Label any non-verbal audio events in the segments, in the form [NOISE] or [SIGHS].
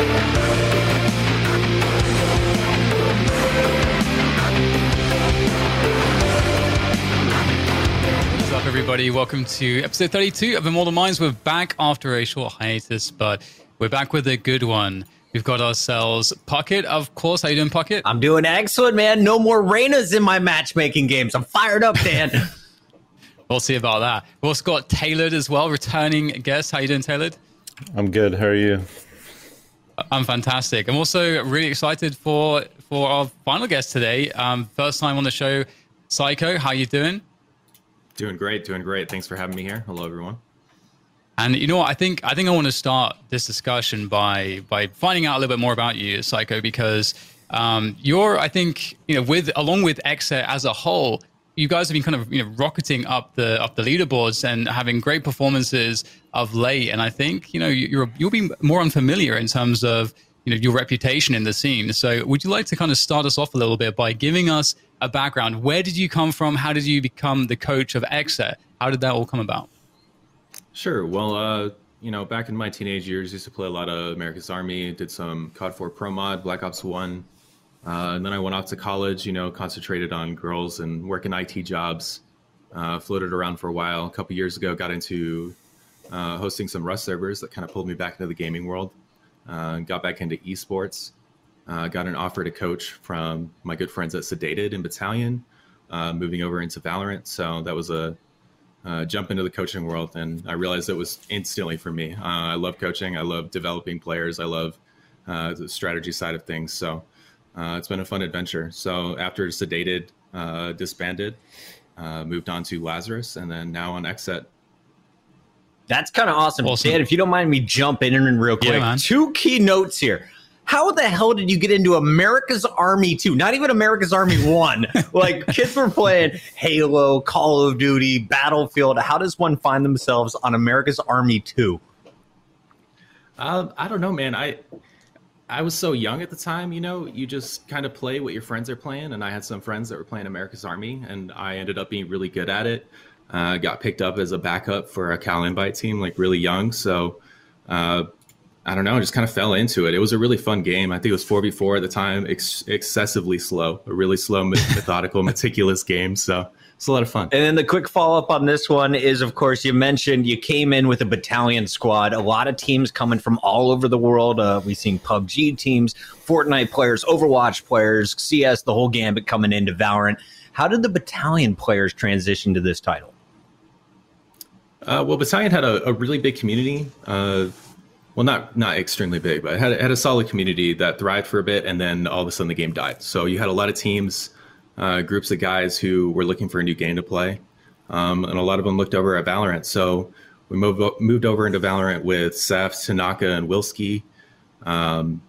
What's up, everybody? Welcome to episode 32 of Immortal Minds. We're back after a short hiatus, but we're back with a good one. We've got ourselves Pocket, of course. How you doing, Pocket? I'm doing excellent, man. No more Reynas in my matchmaking games. I'm fired up, Dan. [LAUGHS] [LAUGHS] we'll see about that. We've also got Tailored as well, returning guest. How you doing, Tailored? I'm good. How are you? I'm fantastic. I'm also really excited for for our final guest today. Um, first time on the show, Syyko. How you doing? Doing great, doing great. Thanks for having me here. Hello, everyone. And you know what? I think I think I want to start this discussion by by finding out a little bit more about you, Syyko, because um, you're I think you know with along with Xset as a whole, you guys have been kind of you know rocketing up the up the leaderboards and having great performances of late. And I think you know you're you'll be more unfamiliar in terms of you know your reputation in the scene. So would you like to kind of start us off a little bit by giving us a background? Where did you come from? How did you become the coach of Xset? How did that all come about? Sure. Well, uh, you know, back in my teenage years, used to play a lot of America's Army. Did some COD 4 Pro Mod, Black Ops One, uh, and then I went off to college. You know, concentrated on girls and working IT jobs. Uh, floated around for a while. A couple years ago, got into uh, hosting some Rust servers that kind of pulled me back into the gaming world. Uh, got back into esports. Uh, got an offer to coach from my good friends at Sedated in Battalion, moving over into Valorant. So that was a uh, jump into the coaching world, and I realized it was instantly for me. Uh, I love coaching. I love developing players. I love uh, the strategy side of things. So uh, it's been a fun adventure. So after Sedated uh, disbanded, uh, moved on to Lazarus, and then now on XSET. That's kind of awesome. awesome. Dan, if you don't mind me jumping in real quick, yeah, two key notes here how the hell did you get into America's Army 2? Not even America's Army [LAUGHS] 1. like kids were playing Halo, Call of Duty, Battlefield. How does one find themselves on America's Army 2? Uh, I don't know, man. I I was so young at the time, you know, you just kind of play what your friends are playing. And I had some friends that were playing America's Army, and I ended up being really good at it. Uh, got picked up as a backup for a Cal Invite team, like really young. So uh, I don't know, I just kind of fell into it. It was a really fun game. I think it was 4v4 at the time, ex- excessively slow, a really slow, [LAUGHS] methodical, meticulous game. So it's a lot of fun. And then the quick follow up on this one is, of course, you mentioned you came in with a battalion squad. A lot of teams coming from all over the world. Uh, we've seen PUBG teams, Fortnite players, Overwatch players, CS, the whole gambit coming into Valorant. How did the battalion players transition to this title? Uh, well, Battalion had a, a really big community. Uh, well, not not extremely big, but it had, it had a solid community that thrived for a bit, and then all of a sudden the game died. So you had a lot of teams uh, groups of guys who were looking for a new game to play, um, and a lot of them looked over at Valorant. So we moved moved over into Valorant with Seth, Tanaka, and Wilski. Um,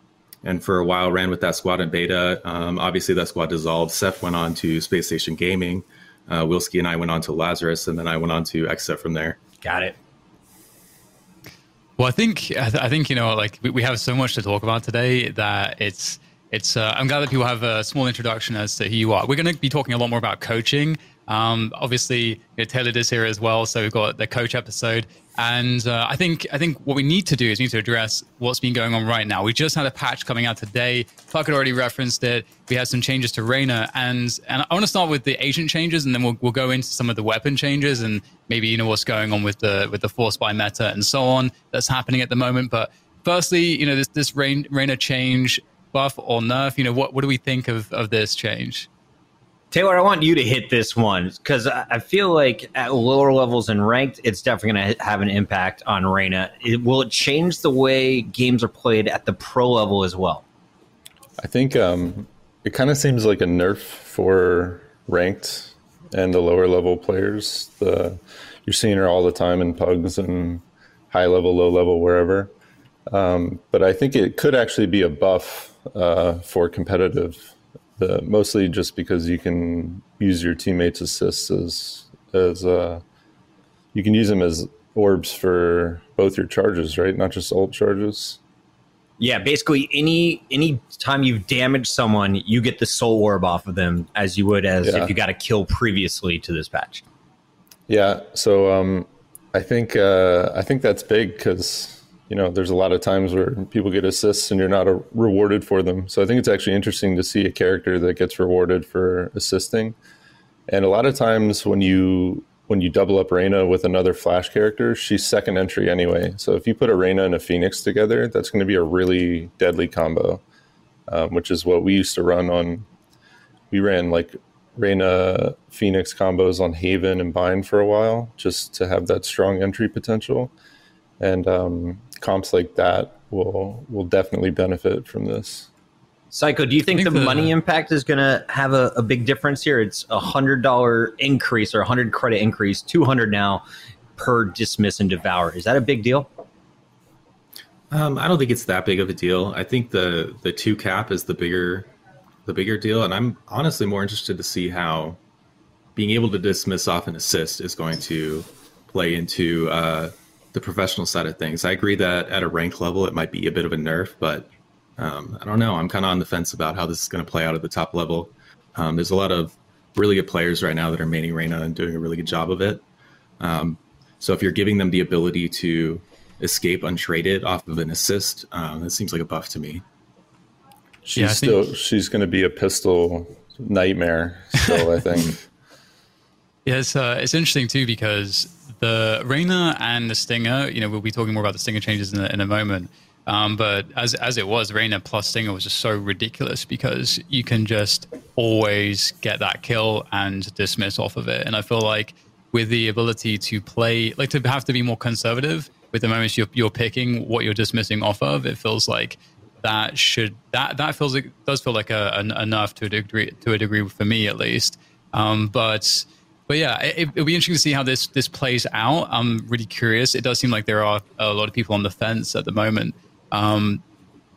and for a while ran with that squad in beta. Um, obviously, that squad dissolved. Seth went on to Space Station Gaming. Uh, Wilski and I went on to Lazarus, and then I went on to XSET from there. Got it. Well, I think I, think you know, like we, we have so much to talk about today that it's it's. Uh, I'm glad that people have a small introduction as to who you are. We're going to be talking a lot more about coaching. Um, obviously, you know, Taylor is here as well, so we've got the coach episode. And uh, I think I think what we need to do is we need to address what's been going on right now. We just had a patch coming out today. Puck had already referenced it. We had some changes to Reyna, and and I want to start with the agent changes, and then we'll we'll go into some of the weapon changes, and maybe you know what's going on with the with the force buy meta and so on that's happening at the moment. But firstly, you know this this Reyna change, buff or nerf. You know what what do we think of of this change? Taylor, I want you to hit this one because I feel like at lower levels and ranked, it's definitely going to have an impact on Reyna. It, will it change the way games are played at the pro level as well? I think um, it kind of seems like a nerf for ranked and the lower level players. The you're seeing her all the time in pugs and high level, low level, wherever. Um, but I think it could actually be a buff uh, for competitive uh, mostly just because you can use your teammates' assists as as uh, you can use them as orbs for both your charges, right? Not just ult charges. Yeah, basically any any time you've damaged someone, you get the soul orb off of them as you would as yeah. if you got a kill previously to this patch. Yeah, so um, I think uh, I think that's big because you know, there's a lot of times where people get assists and you're not a, rewarded for them. So I think it's actually interesting to see a character that gets rewarded for assisting. And a lot of times when you when you double up Reyna with another Flash character, she's second entry anyway. So if you put a Reyna and a Phoenix together, that's going to be a really deadly combo, um, which is what we used to run on. We ran like Reyna Phoenix combos on Haven and Bind for a while, just to have that strong entry potential. And um, comps like that will will definitely benefit from this. Syyko, do you think, think the, the, money impact is going to have a, a, big difference here? It's a hundred dollar increase or a hundred credit increase, two hundred now per dismiss and devour. Is that a big deal? Um, I don't think it's that big of a deal. I think the the two cap is the bigger the bigger deal, and I'm honestly more interested to see how being able to dismiss off an assist is going to play into uh, the professional side of things. I agree that at a rank level, it might be a bit of a nerf, but um, I don't know. I'm kind of on the fence about how this is going to play out at the top level. Um, there's a lot of really good players right now that are maining Reyna and doing a really good job of it. Um, so if you're giving them the ability to escape untraded off of an assist, um, that seems like a buff to me. She's yeah, still she's going to be a pistol nightmare. Still, I think. [LAUGHS] Yeah, it's, uh, it's interesting too because the Reyna and the Stinger, you know, we'll be talking more about the Stinger changes in a, in a moment. Um, but as as it was, Reyna plus Stinger was just so ridiculous because you can just always get that kill and dismiss off of it. And I feel like with the ability to play, like to have to be more conservative with the moments you're, you're picking what you're dismissing off of, it feels like that should that that feels like does feel like a, to a degree to a degree for me at least. Um, but but yeah, it, will be interesting to see how this this plays out. I'm really curious. It does seem like there are a lot of people on the fence at the moment. Um,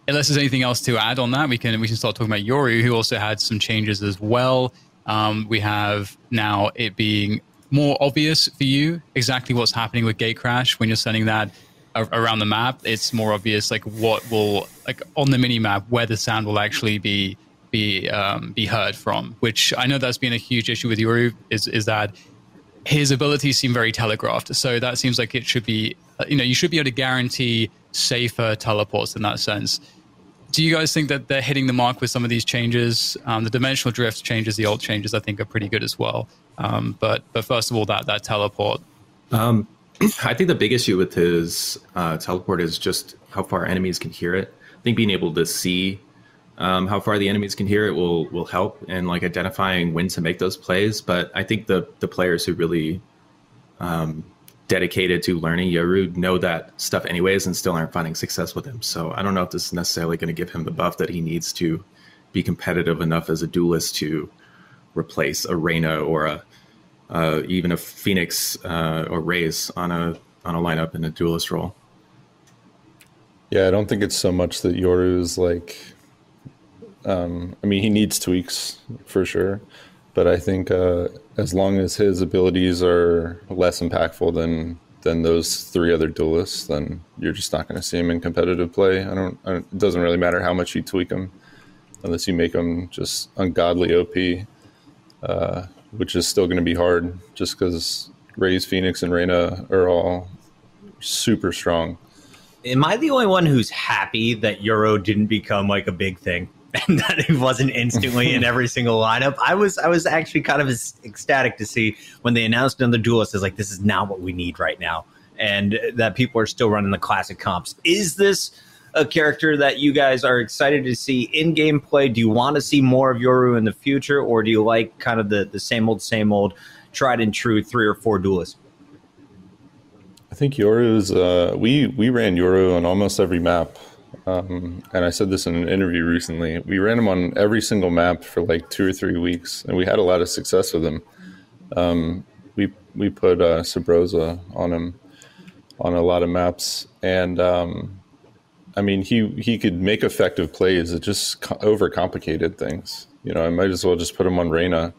unless there's anything else to add on that, we can we can start talking about Yoru, who also had some changes as well. Um, we have now it being more obvious for you exactly what's happening with Gatecrash when you're sending that around the map. It's more obvious like what will like on the mini map where the sound will actually be be um, be heard from. Which I know that's been a huge issue with Yoru is is that his abilities seem very telegraphed. So that seems like it should be uh, you know you should be able to guarantee safer teleports in that sense. Do you guys think that they're hitting the mark with some of these changes? Um, the dimensional drift changes, the alt changes, I think are pretty good as well. Um, but but first of all, that that teleport. Um, [CLEARS THROAT] I think the big issue with his uh, teleport is just how far enemies can hear it. I think being able to see um, how far the enemies can hear it will will help in like identifying when to make those plays. But I think the the players who really um, dedicated to learning Yoru know that stuff anyways and still aren't finding success with him. So I don't know if this is necessarily going to give him the buff that he needs to be competitive enough as a duelist to replace a Reyna or a uh, even a Phoenix uh, or Raze on a on a lineup in a duelist role. Yeah, I don't think it's so much that Yoru is like. Um, I mean, he needs tweaks for sure, but I think uh, as long as his abilities are less impactful than than those three other duelists, then you're just not going to see him in competitive play. I don't, I It doesn't really matter how much you tweak him, unless you make him just ungodly OP, uh, which is still going to be hard, just because Raze Phoenix, and Reyna are all super strong. Am I the only one who's happy that Yoru didn't become like a big thing? [LAUGHS] and that it wasn't instantly in every single lineup. I was I was actually kind of ecstatic to see when they announced on the duelist is like this is not what we need right now, and that people are still running the classic comps. Is this a character that you guys are excited to see in gameplay? Do you want to see more of Yoru in the future, or do you like kind of the the same old same old tried and true three or four duelists? I think Yoru's. Uh, we we ran Yoru on almost every map um, and I said this in an interview recently. We ran him on every single map for like two or three weeks, and we had a lot of success with him. Um, we we put uh, Subroza on him on a lot of maps, and um, I mean he he could make effective plays. It just overcomplicated things. You know, I might as well just put him on Reyna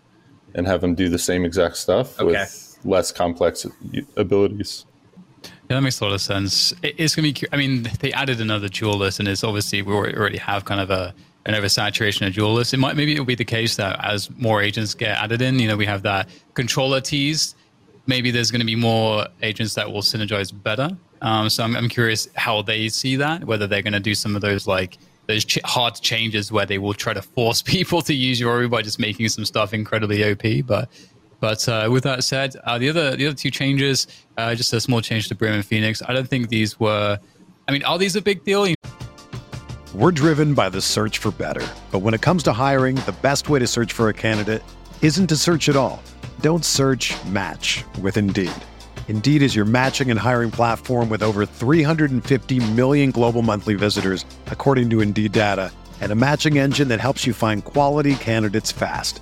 and have him do the same exact stuff okay. with less complex abilities. Yeah, that makes a lot of sense. It's going to be, I mean, they added another duelist, and it's obviously, we already have kind of a, an oversaturation of duelists. It might, maybe it'll be the case that as more agents get added in, you know, we have that controller teased. Maybe there's going to be more agents that will synergize better. Um, so I'm, I'm curious how they see that, whether they're going to do some of those like those ch- hard changes where they will try to force [LAUGHS] people to use Yoru by just making some stuff incredibly OP. But but uh, with that said, uh, the other the other two changes, uh, just a small change to Brim and Phoenix. I don't think these were. I mean, are these a big deal? We're driven by the search for better, but when it comes to hiring, the best way to search for a candidate isn't to search at all. Don't search. Match with Indeed. Indeed is your matching and hiring platform with over 350 million global monthly visitors, according to Indeed data, and a matching engine that helps you find quality candidates fast.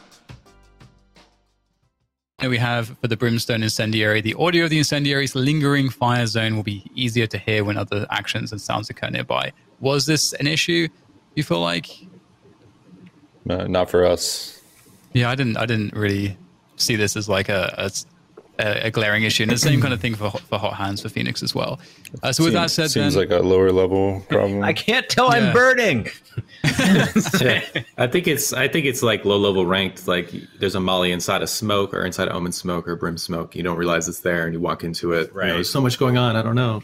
we have for the Brimstone Incendiary, the audio of the Incendiary's lingering fire zone will be easier to hear when other actions and sounds occur nearby. Was this an issue? You feel like? Not for us. Yeah, I didn't. I didn't really see this as like a, a a, a, glaring issue. And the same kind of thing for for Hot Hands for Phoenix as well. Uh, so with seems, that said, seems then, like a lower level problem. I can't tell yeah. I'm burning. [LAUGHS] I think it's I think it's like low level ranked. Like there's a molly inside a smoke or inside of Omen smoke or Brim smoke. You don't realize it's there, and you walk into it. Right. You know, there's so much going on. I don't know.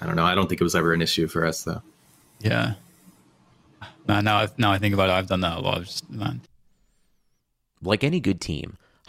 I don't know. I don't think it was ever an issue for us though. Yeah. Man, now, now I think about it, I've done that a lot. Just, man. Like any good team.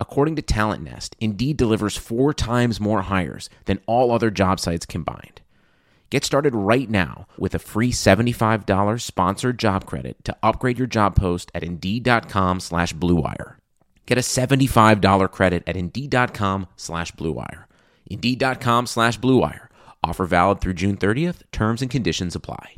According to Talent Nest, Indeed delivers four times more hires than all other job sites combined. Get started right now with a free $75 sponsored job credit to upgrade your job post at Indeed.com slash BlueWire. Get a $75 credit at Indeed.com slash BlueWire. Indeed.com slash BlueWire. Offer valid through June 30th. Terms and conditions apply.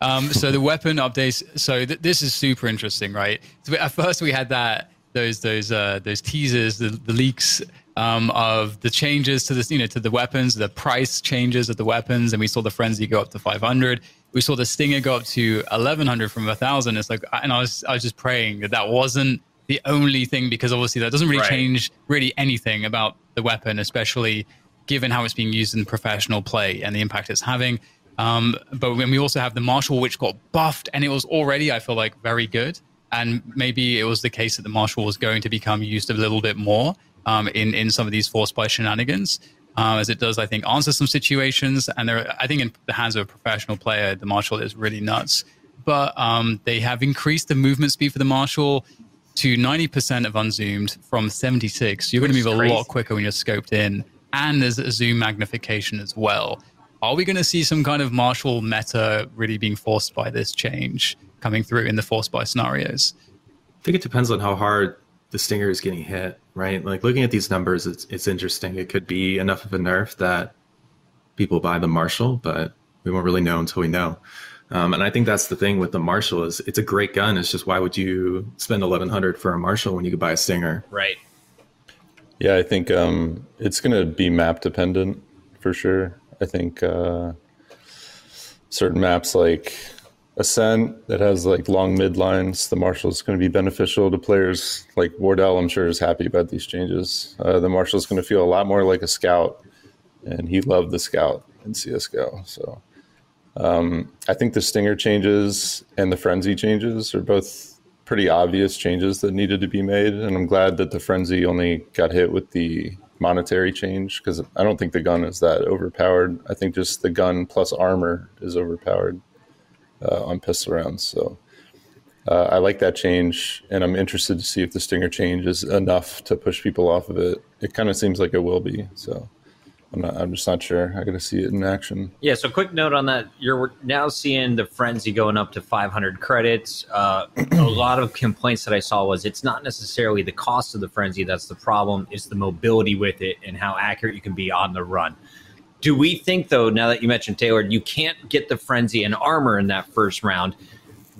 Um, so the [LAUGHS] weapon updates. So th- this is super interesting, right? So at first we had that those those uh, those teasers, the, the leaks um, of the changes to this, you know, to the weapons, the price changes of the weapons, and we saw the frenzy go up to 500. We saw the stinger go up to 1100 from 1000. It's like, and I was I was just praying that that wasn't the only thing because obviously that doesn't really right. change really anything about the weapon, especially given how it's being used in professional play and the impact it's having. Um, but when we also have the Marshal, which got buffed, and it was already, I feel like, very good. And maybe it was the case that the Marshal was going to become used a little bit more um, in in some of these force buy shenanigans, uh, as it does, I think, answer some situations. And there, I think, in the hands of a professional player, the Marshal is really nuts. But um, they have increased the movement speed for the Marshal to 90% of unzoomed from 76. You're going to move a lot quicker when you're scoped in, and there's a zoom magnification as well. Are we going to see some kind of Marshal meta really being forced by this change coming through in the force buy scenarios? I think it depends on how hard the stinger is getting hit, right? Like looking at these numbers, it's it's interesting. It could be enough of a nerf that people buy the Marshall, but we won't really know until we know. Um, and I think that's the thing with the Marshall is it's a great gun. It's just why would you spend eleven hundred for a Marshall when you could buy a Stinger? Right. Yeah, I think um, it's going to be map dependent for sure. I think uh, certain maps like Ascent that has like long mid lines, the Marshal is going to be beneficial to players like Wardell. I'm sure is happy about these changes. Uh, the Marshal is going to feel a lot more like a scout, and he loved the scout in CS:GO. So um, I think the Stinger changes and the Frenzy changes are both pretty obvious changes that needed to be made, and I'm glad that the Frenzy only got hit with the monetary change because I don't think the gun is that overpowered. I think just the gun plus armor is overpowered uh, on pistol rounds. So uh, I like that change, and I'm interested to see if the Stinger change is enough to push people off of it. It kind of seems like it will be. So I'm, not, I'm just not sure. I got to see it in action. Yeah. So, quick note on that: you're now seeing the frenzy going up to 500 credits. Uh, [CLEARS THROAT] a lot of complaints that I saw was it's not necessarily the cost of the frenzy that's the problem; it's the mobility with it and how accurate you can be on the run. Do we think, though, now that you mentioned Taylor, you can't get the frenzy and armor in that first round?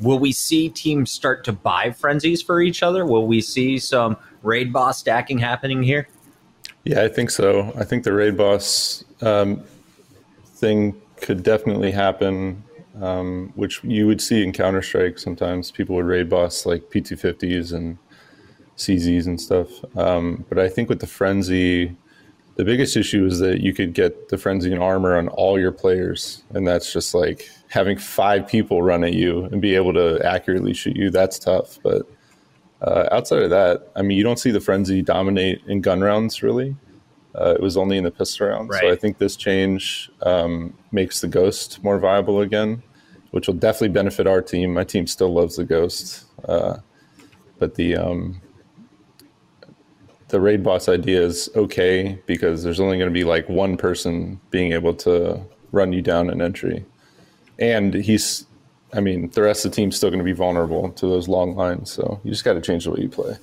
Will we see teams start to buy frenzies for each other? Will we see some raid boss stacking happening here? Yeah, I think so. I think the raid boss um, thing could definitely happen, um, which you would see in Counter Strike. Sometimes people would raid boss like P250s and CZs and stuff. Um, but I think with the frenzy, the biggest issue is that you could get the frenzy and armor on all your players, and that's just like having five people run at you and be able to accurately shoot you. That's tough, but uh, outside of that, I mean, you don't see the frenzy dominate in gun rounds really. Uh, it was only in the pistol round. Right. So I think this change um, makes the ghost more viable again, which will definitely benefit our team. My team still loves the ghost, uh, but the um, the raid boss idea is okay because there's only going to be like one person being able to run you down an entry, and he's I mean, the rest of the team's still going to be vulnerable to those long lines. So you just got to change the way you play.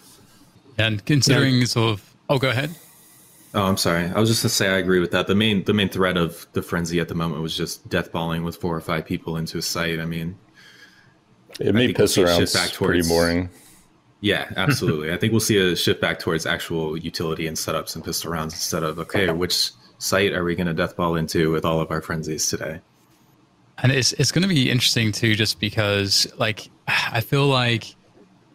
And considering yeah. sort of, oh, go ahead. Oh, I'm sorry. I was just gonna say I agree with that. The main the main threat of the frenzy at the moment was just death balling with four or five people into a site. I mean, it made piss we'll around back towards, pretty boring. Yeah, [LAUGHS] absolutely. I think we'll see a shift back towards actual utility and setups and pistol rounds instead of okay, which site are we going to deathball into with all of our frenzies today? And it's it's going to be interesting too, just because like [SIGHS] I feel like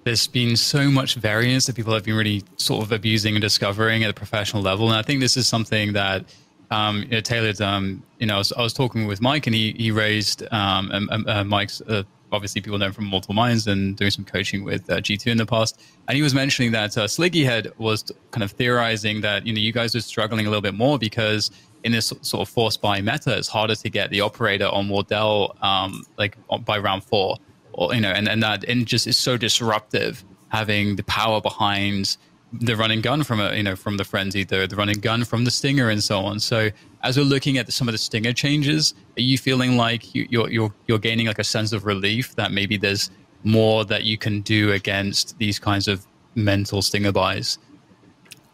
there's been so much variance that people have been really sort of abusing and discovering at a professional level, and I think this is something that. Um, you know, tailored. Um, you know, I was, I was, talking with Mike, and he he raised um, um uh, Mike's. Uh, obviously, people know him from multiple minds and doing some coaching with uh, G2 in the past. And he was mentioning that uh, Sliggyhead was kind of theorizing that you know you guys are struggling a little bit more because in this sort of force buy meta, it's harder to get the operator on Wardell um, like by round four, or you know, and, and that and just is so disruptive having the power behind the running gun from a you know from the frenzy, the the running gun from the stinger, and so on. So as we're looking at some of the stinger changes, are you feeling like you, you're you're you're gaining like a sense of relief that maybe there's more that you can do against these kinds of mental stinger buys?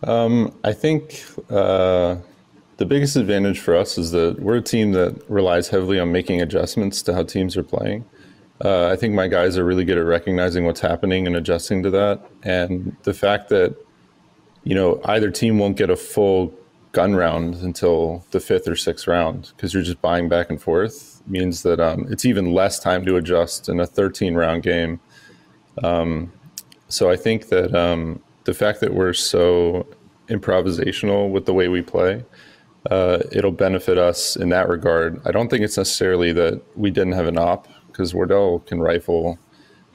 Um, I think uh, the biggest advantage for us is that we're a team that relies heavily on making adjustments to how teams are playing. Uh, I think my guys are really good at recognizing what's happening and adjusting to that. And the fact that, you know, either team won't get a full gun round until the fifth or sixth round because you're just buying back and forth means that um, it's even less time to adjust in a 13 round game. Um, so I think that um, the fact that we're so improvisational with the way we play, uh, it'll benefit us in that regard. I don't think it's necessarily that we didn't have an op because Wardell can rifle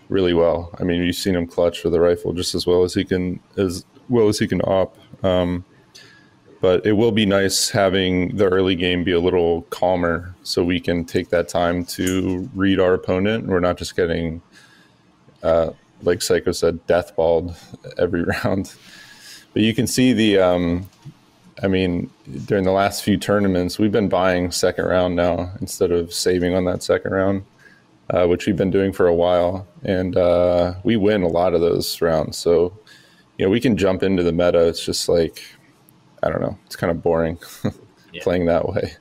really well. I mean, you've seen him clutch with the rifle just as well as he can as well as he can op. Um, but it will be nice having the early game be a little calmer so we can take that time to read our opponent. We're not just getting, uh, like Syyko said, death balled every [LAUGHS] round. But you can see the, um, I mean, during the last few tournaments, we've been buying second round now instead of saving on that second round, uh, which we've been doing for a while. And uh, we win a lot of those rounds. So, you know, we can jump into the meta. It's just like, I don't know. It's kind of boring [LAUGHS] yeah. playing that way.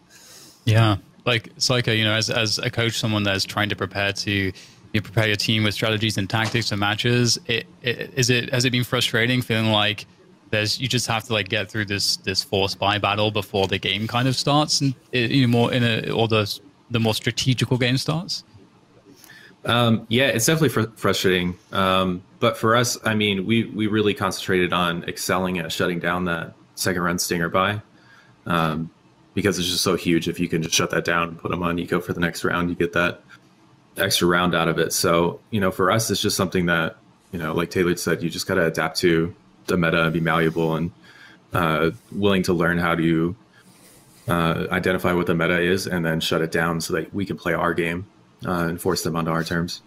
Yeah, like Syyko, you know, as as a coach, someone that's trying to prepare to you prepare your team with strategies and tactics and matches. It, it is it has it been frustrating feeling like there's you just have to like get through this this force buy battle before the game kind of starts and it, you know more in a or the the more strategical game starts. Um, yeah, it's definitely fr- frustrating. Um, but for us, I mean, we we really concentrated on excelling at shutting down that second run stinger buy um, because it's just so huge. If you can just shut that down, and put them on, go for the next round, you get that extra round out of it. So, you know, for us, it's just something that, you know, like Taylor said, you just got to adapt to the meta and be malleable and uh, willing to learn how to uh, identify what the meta is and then shut it down so that we can play our game uh, and force them onto our terms.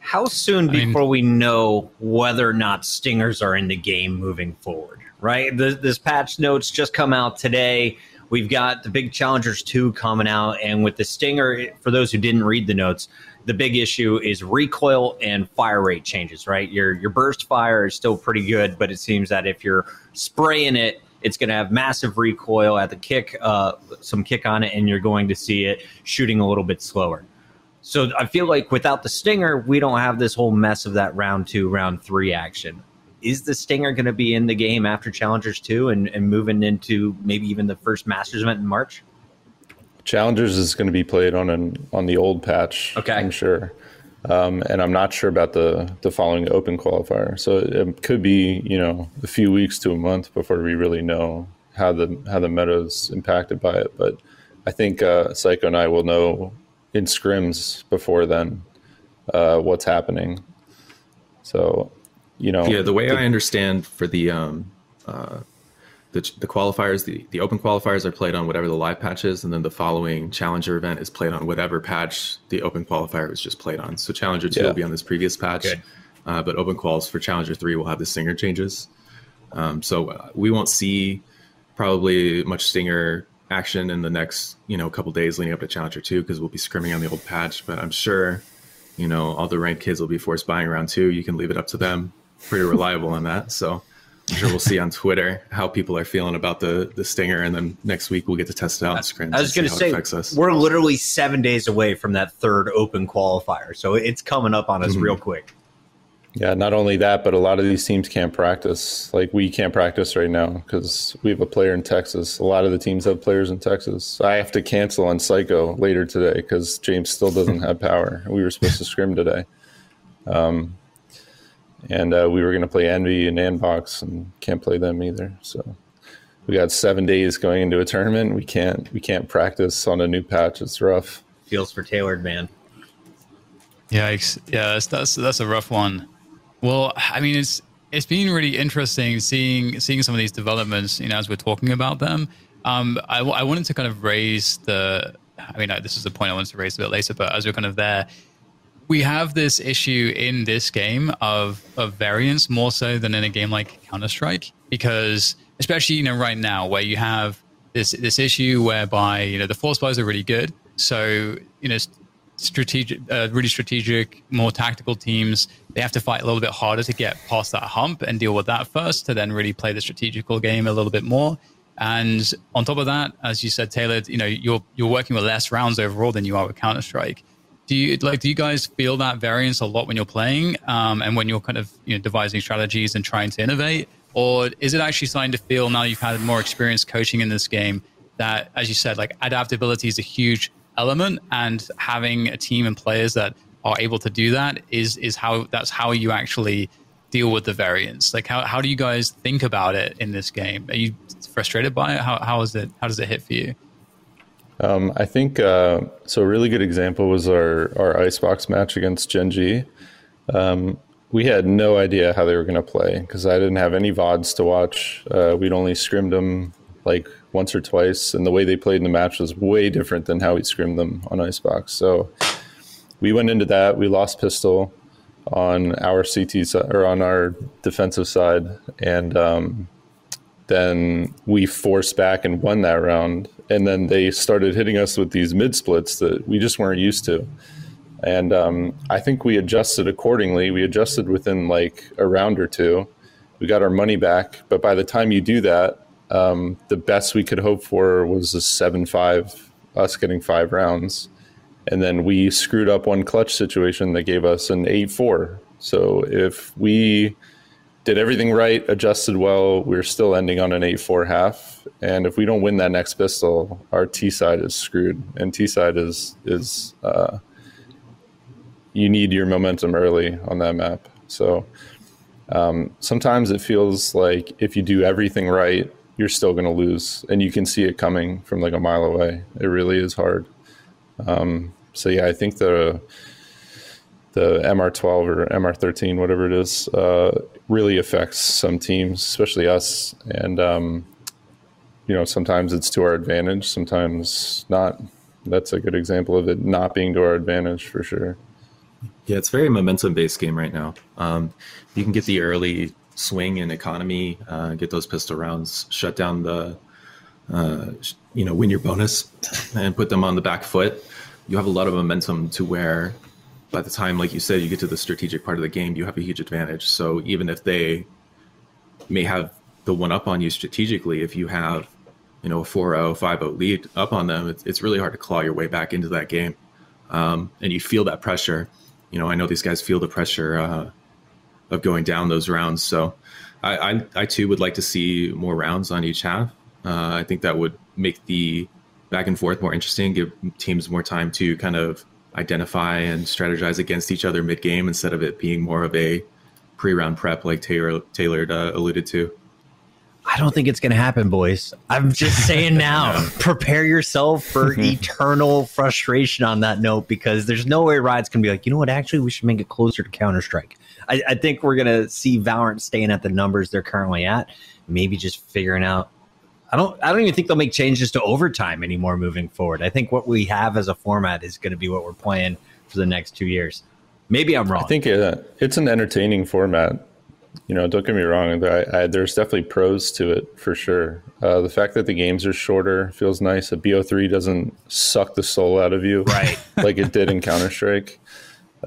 How soon I before mean, we know whether or not stingers are in the game moving forward? right? This, this patch notes just come out today. We've got the big Challengers 2 coming out. And with the Stinger, for those who didn't read the notes, the big issue is recoil and fire rate changes, right? Your, your burst fire is still pretty good, but it seems that if you're spraying it, it's going to have massive recoil at the kick, uh, some kick on it, and you're going to see it shooting a little bit slower. So I feel like without the Stinger, we don't have this whole mess of that round two, round three action is the Stinger going to be in the game after Challengers 2 and, and moving into maybe even the first Masters event in March? Challengers is going to be played on an on the old patch. Okay, I'm sure, um, and I'm not sure about the the following Open qualifier. So it could be you know a few weeks to a month before we really know how the how the meta is impacted by it. But I think uh, Syyko and I will know in scrims before then uh, what's happening. So you know yeah the way the, i understand for the um uh the, the qualifiers the, the open qualifiers are played on whatever the live patch is and then the following challenger event is played on whatever patch the open qualifier was just played on so challenger 2 yeah. will be on this previous patch uh, but open quals for challenger 3 will have the stinger changes um, so uh, we won't see probably much stinger action in the next you know couple days leading up to challenger 2 because we'll be scrimming on the old patch but i'm sure you know all the ranked kids will be forced buying around two you can leave it up to them pretty reliable on that. So I'm sure we'll see on Twitter how people are feeling about the the stinger, and then next week we'll get to test it out. I was going to say we're literally seven days away from that third open qualifier, so it's coming up on us mm-hmm. real quick. Yeah, not only that, but a lot of these teams can't practice. Like we can't practice right now because we have a player in Texas. A lot of the teams have players in Texas. I have to cancel on Syyko later today because James still doesn't have power. We were supposed to scrim today. Um, and uh, we were going to play Envy and Andbox, and can't play them either. So we got seven days going into a tournament. We can't we can't practice on a new patch. It's rough. Feels for tailored man. Yikes! Yeah, that's, that's that's a rough one. Well, I mean, it's it's been really interesting seeing seeing some of these developments. You know, as we're talking about them, um, I, I wanted to kind of raise the. I mean, this is the point I wanted to raise a bit later, but as we're kind of there, we have this issue in this game of of variance more so than in a game like Counter Strike because especially you know right now where you have this this issue whereby you know the force buys are really good so you know strategic uh, really strategic more tactical teams they have to fight a little bit harder to get past that hump and deal with that first to then really play the strategical game a little bit more. And on top of that as you said Taylor you know you're you're working with less rounds overall than you are with Counter Strike do you like do you guys feel that variance a lot when you're playing um, and when you're kind of you know devising strategies and trying to innovate? Or is it actually starting to feel now you've had more experience coaching in this game that as you said like adaptability is a huge element and having a team and players that are able to do that is is how that's how you actually deal with the variance like how, how do you guys think about it in this game are you frustrated by it how, how is it how does it hit for you um, I think uh, so. A really good example was our our icebox match against Gen G. Um, we had no idea how they were going to play because I didn't have any vods to watch. Uh, we'd only scrimmed them like once or twice, and the way they played in the match was way different than how we scrimmed them on icebox. So we went into that. We lost pistol on our CT side or on our defensive side, and um, then we forced back and won that round and then they started hitting us with these mid splits that we just weren't used to. And um, I think we adjusted accordingly. We adjusted within like a round or two. We got our money back, but by the time you do that, um, the best we could hope for was a seven five, us getting five rounds, and then we screwed up one clutch situation that gave us an eight four. So if we did everything right, adjusted well. We are still ending on an 8 4 half. And if we don't win that next pistol, our T side is screwed. And T side is, is uh, you need your momentum early on that map. So um, sometimes it feels like if you do everything right, you're still going to lose. And you can see it coming from like a mile away. It really is hard. Um, so yeah, I think the the MR12 or MR13, whatever it is, uh, really affects some teams, especially us. And, um, you know, sometimes it's to our advantage, sometimes not. That's a good example of it not being to our advantage for sure. Yeah, it's very momentum based game right now. Um, you can get the early swing in economy, uh, get those pistol rounds, shut down the, uh, you know, win your bonus [LAUGHS] and put them on the back foot. You have a lot of momentum to where by the time, like you said, you get to the strategic part of the game, you have a huge advantage. So even if they may have the one up on you strategically, if you have, you know, a 4-0, 5-0 lead up on them, it's, it's really hard to claw your way back into that game. Um, and you feel that pressure. You know, I know these guys feel the pressure uh, of going down those rounds. So I, I, I, too would like to see more rounds on each half. Uh, I think that would make the back and forth more interesting, give teams more time to kind of identify and strategize against each other mid game instead of it being more of a pre round prep like Taylor Taylor uh, alluded to. I don't think it's going to happen, boys. I'm just saying [LAUGHS] now, prepare yourself for eternal frustration on that note because there's no way Riot's going to be like, you know what, actually, we should make it closer to Counter Strike. I, I think we're going to see Valorant staying at the numbers they're currently at, maybe just figuring out I don't I don't even think they'll make changes to overtime anymore moving forward. I think what we have as a format is going to be what we're playing for the next two years. Maybe I'm wrong. I think uh, it's an entertaining format. You know, don't get me wrong. I, I, there's definitely pros to it for sure. Uh, the fact that the games are shorter feels nice. A BO3 doesn't suck the soul out of you, right? [LAUGHS] like it did in Counter Strike.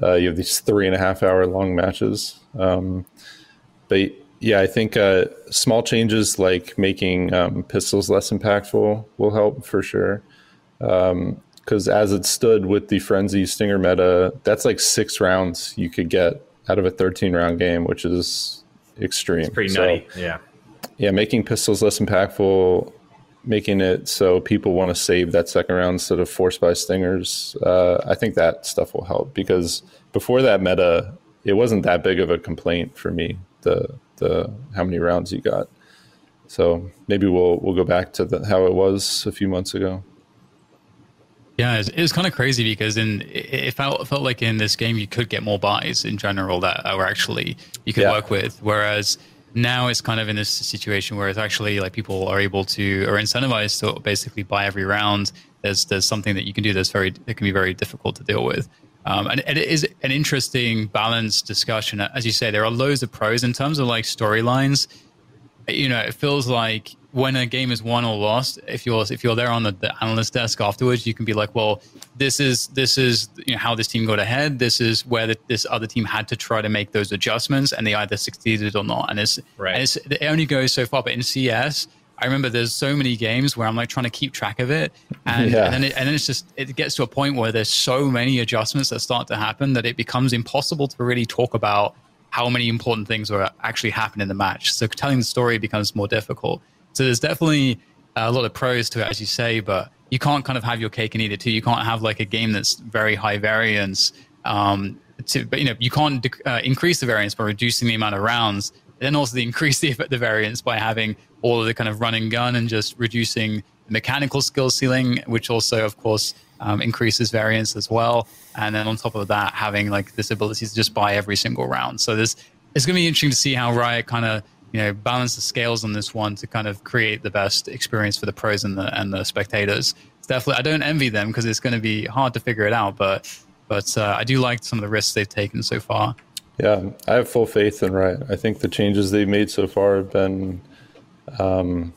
Uh, you have these three and a half hour long matches. Um, but yeah, I think uh, small changes like making um, pistols less impactful will help for sure. Because um, as it stood with the frenzy stinger meta, that's like six rounds you could get out of a 13 round game, which is extreme. It's pretty so, nutty. Yeah. Yeah, making pistols less impactful, making it so people want to save that second round instead of force buy stingers. Uh, I think that stuff will help because before that meta, it wasn't that big of a complaint for me. The the how many rounds you got. So maybe we'll we'll go back to the, how it was a few months ago. Yeah, it was, it was kind of crazy because in it felt felt like in this game you could get more buys in general that were actually you could yeah. work with, whereas now it's kind of in this situation where it's actually like people are able to or incentivized to basically buy every round. There's there's something that you can do that's very it can be very difficult to deal with. Um, and, and, it is an interesting balanced discussion. As you say, there are loads of pros in terms of like storylines. You know, it feels like when a game is won or lost, if you're if you're there on the, the, analyst desk afterwards, you can be like, well, this is this is you know how this team got ahead. This is where the, this other team had to try to make those adjustments, and they either succeeded or not. And it's, right. and it's it only goes so far. But in CS, I remember there's so many games where I'm like trying to keep track of it, and, yeah. and then it, and then it's just it gets to a point where there's so many adjustments that start to happen that it becomes impossible to really talk about how many important things were actually happening in the match. So telling the story becomes more difficult. So there's definitely a lot of pros to it, as you say, but you can't kind of have your cake and eat it too. You can't have like a game that's very high variance. Um, to, but you know, you can't uh, increase the variance by reducing the amount of rounds. Then also the [LAUGHS] increase the, the variance by having all of the kind of run and gun and just reducing the mechanical skill ceiling, which also, of course, um, increases variance as well. And then on top of that, having like this ability to just buy every single round. So there's it's going to be interesting to see how Riot kind of you know balance the scales on this one to kind of create the best experience for the pros and the and the spectators. It's definitely I don't envy them because it's going to be hard to figure it out, but but uh, I do like some of the risks they've taken so far. Yeah, I have full faith in Riot. I think the changes they've made so far have been. Um,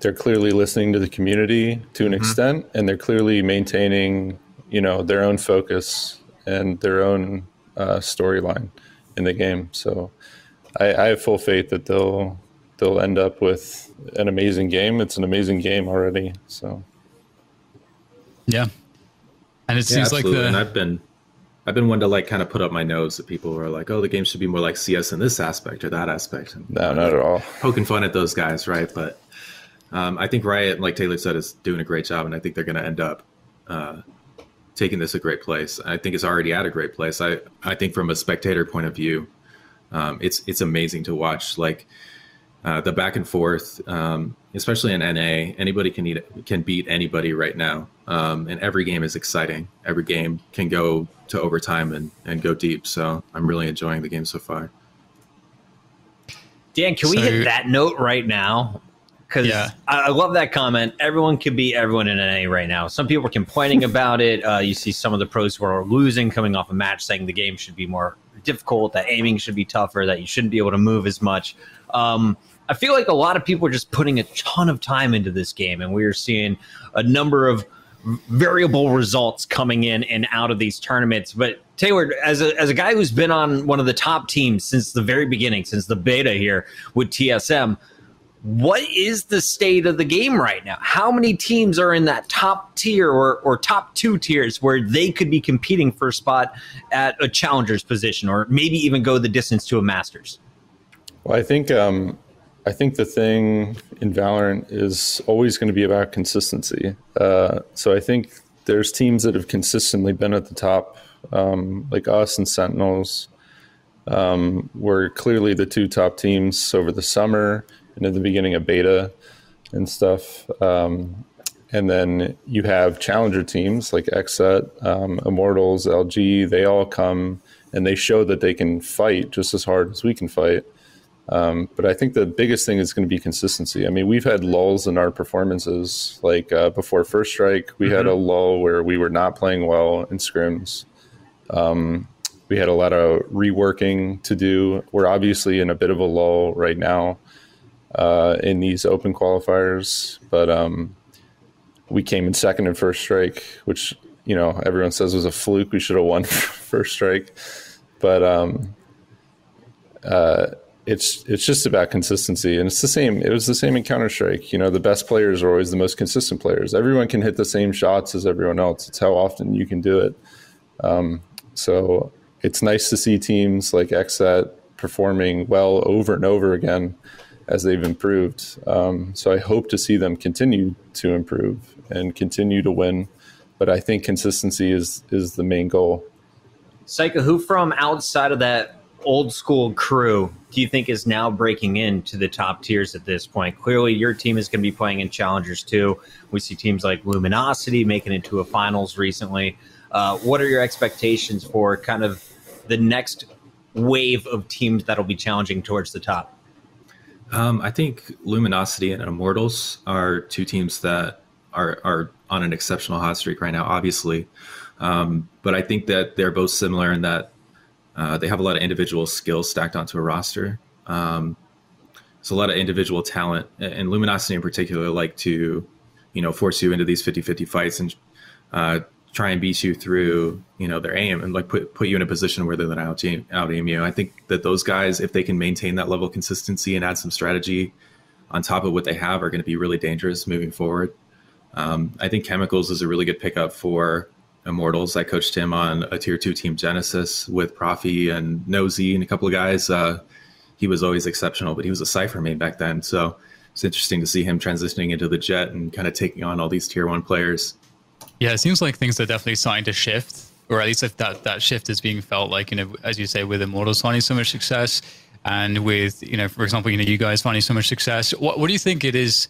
they're clearly listening to the community to an mm-hmm. extent, and they're clearly maintaining, you know, their own focus and their own uh, storyline in the game. So, I, I have full faith that they'll they'll end up with an amazing game. It's an amazing game already. So, yeah, and it seems like the and I've been I've been one to like kind of put up my nose at people who are like, oh, the game should be more like CS in this aspect or that aspect. And, no, not at all. Poking fun at those guys, right? But um, I think Riot, like Taylor said, is doing a great job, and I think they're going to end up uh, taking this a great place. I think it's already at a great place. I I think from a spectator point of view, um, it's it's amazing to watch. Like uh, the back and forth, um, especially in NA, anybody can eat, can beat anybody right now, um, and every game is exciting. Every game can go to overtime and and go deep. So I'm really enjoying the game so far. Dan, can so, we hit that note right now? Because yeah. I, I, love that comment. Everyone can be everyone in an NA right now. Some people are complaining [LAUGHS] about it. Uh, you see some of the pros who are losing coming off a match saying the game should be more difficult, that aiming should be tougher, that you shouldn't be able to move as much. Um, I feel like a lot of people are just putting a ton of time into this game, and we are seeing a number of variable results coming in and out of these tournaments. But Taylor, as a, as a guy who's been on one of the top teams since the very beginning, since the beta here with TSM, what is the state of the game right now? How many teams are in that top tier or, or top two tiers where they could be competing for a spot at a challenger's position or maybe even go the distance to a master's? Well, I think um, I think the thing in Valorant is always going to be about consistency. Uh, so I think there's teams that have consistently been at the top, um, like us and Sentinels. Um, were clearly the two top teams over the summer and at the beginning of beta and stuff. Um, and then you have challenger teams like Xset, um, Immortals, LG. They all come and they show that they can fight just as hard as we can fight. Um, but I think the biggest thing is going to be consistency. I mean, we've had lulls in our performances. Like uh, before First Strike, we mm-hmm. had a lull where we were not playing well in scrims. Um, we had a lot of reworking to do. We're obviously in a bit of a lull right now uh, in these open qualifiers, but um, we came in second in first strike, which you know everyone says was a fluke. We should have won [LAUGHS] first strike, but um, uh, it's it's just about consistency, and it's the same. It was the same in Counter Strike. You know, the best players are always the most consistent players. Everyone can hit the same shots as everyone else. It's how often you can do it. Um, so it's nice to see teams like Xset performing well over and over again as they've improved. Um, so I hope to see them continue to improve and continue to win. But I think consistency is is the main goal. Syyko, who from outside of that old school crew do you think is now breaking into the top tiers at this point? Clearly, your team is going to be playing in challengers too. We see teams like Luminosity making it to a finals recently. Uh, what are your expectations for kind of the next wave of teams that'll be challenging towards the top? Um, I think Luminosity and Immortals are two teams that are are on an exceptional hot streak right now, obviously. Um, but I think that they're both similar in that uh, they have a lot of individual skills stacked onto a roster. Um, it's a lot of individual talent, and Luminosity in particular like to, you know, force you into these 50-50 fights and uh, try and beat you through you know their aim and like put put you in a position where they're going to out aim you. I think that those guys, if they can maintain that level of consistency and add some strategy on top of what they have are going to be really dangerous moving forward. Um, I think Chemicals is a really good pickup for Immortals. I coached him on a tier two team Genesis with Profi and Nosy and a couple of guys. Uh, he was always exceptional, but he was a Cypher main back then. So it's interesting to see him transitioning into the Jett and kind of taking on all these tier one players. Yeah, it seems like things are definitely starting to shift, or at least if that, that shift is being felt, like, you know, as you say, with Immortals finding so much success and with, you know, for example, you know, you guys finding so much success. What, what do you think it is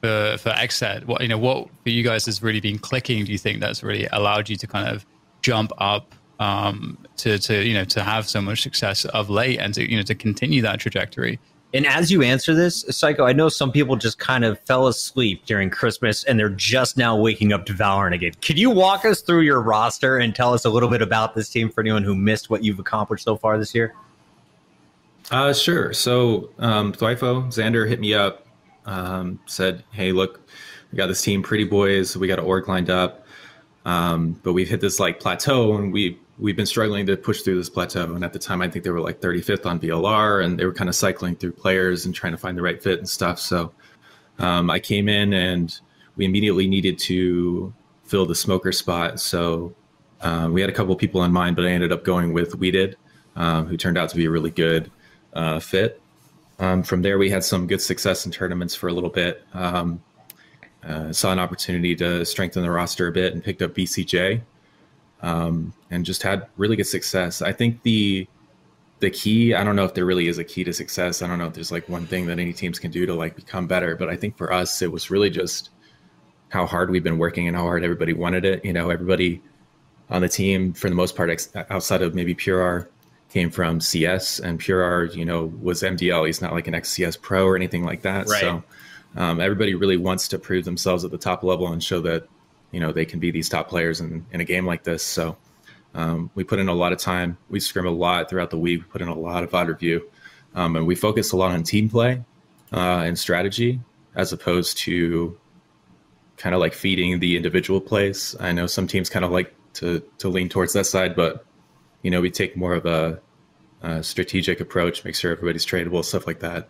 for, for Xset? What, you know, what for you guys has really been clicking? Do you think that's really allowed you to kind of jump up um, to, to, you know, to have so much success of late and to, you know, to continue that trajectory? And as you answer this, Syyko, I know some people just kind of fell asleep during Christmas and they're just now waking up to Valorant again. Could you walk us through your roster and tell us a little bit about this team for anyone who missed what you've accomplished so far this year? Uh, sure. So, um, Xander hit me up, um, said, Hey, look, we got this team, Pretty Boys. We got an org lined up. Um, but we've hit this like plateau and we we've been struggling to push through this plateau. And at the time, I think they were like 35th on VLR, and they were kind of cycling through players and trying to find the right fit and stuff. So um, I came in, and we immediately needed to fill the smoker spot. So uh, we had a couple of people in mind, but I ended up going with Weeded, um, who turned out to be a really good uh, fit. Um, from there, we had some good success in tournaments for a little bit. Um, uh, saw an opportunity to strengthen the roster a bit and picked up BCJ, um, and just had really good success. I think the the key i don't know if there really is a key to success i don't know if there's like one thing that any teams can do to like become better but i think for us it was really just how hard we've been working and how hard everybody wanted it you know everybody on the team for the most part outside of maybe pure r came from cs and pure r you know was mdl he's not like an xcs pro or anything like that right. so um, everybody really wants to prove themselves at the top level and show that you know they can be these top players in, in a game like this. So um, we put in a lot of time. We scrim a lot throughout the week. We put in a lot of VOD review, um, and we focus a lot on team play uh, and strategy as opposed to kind of like feeding the individual plays. I know some teams kind of like to to lean towards that side, but you know we take more of a, a strategic approach, make sure everybody's tradable, stuff like that.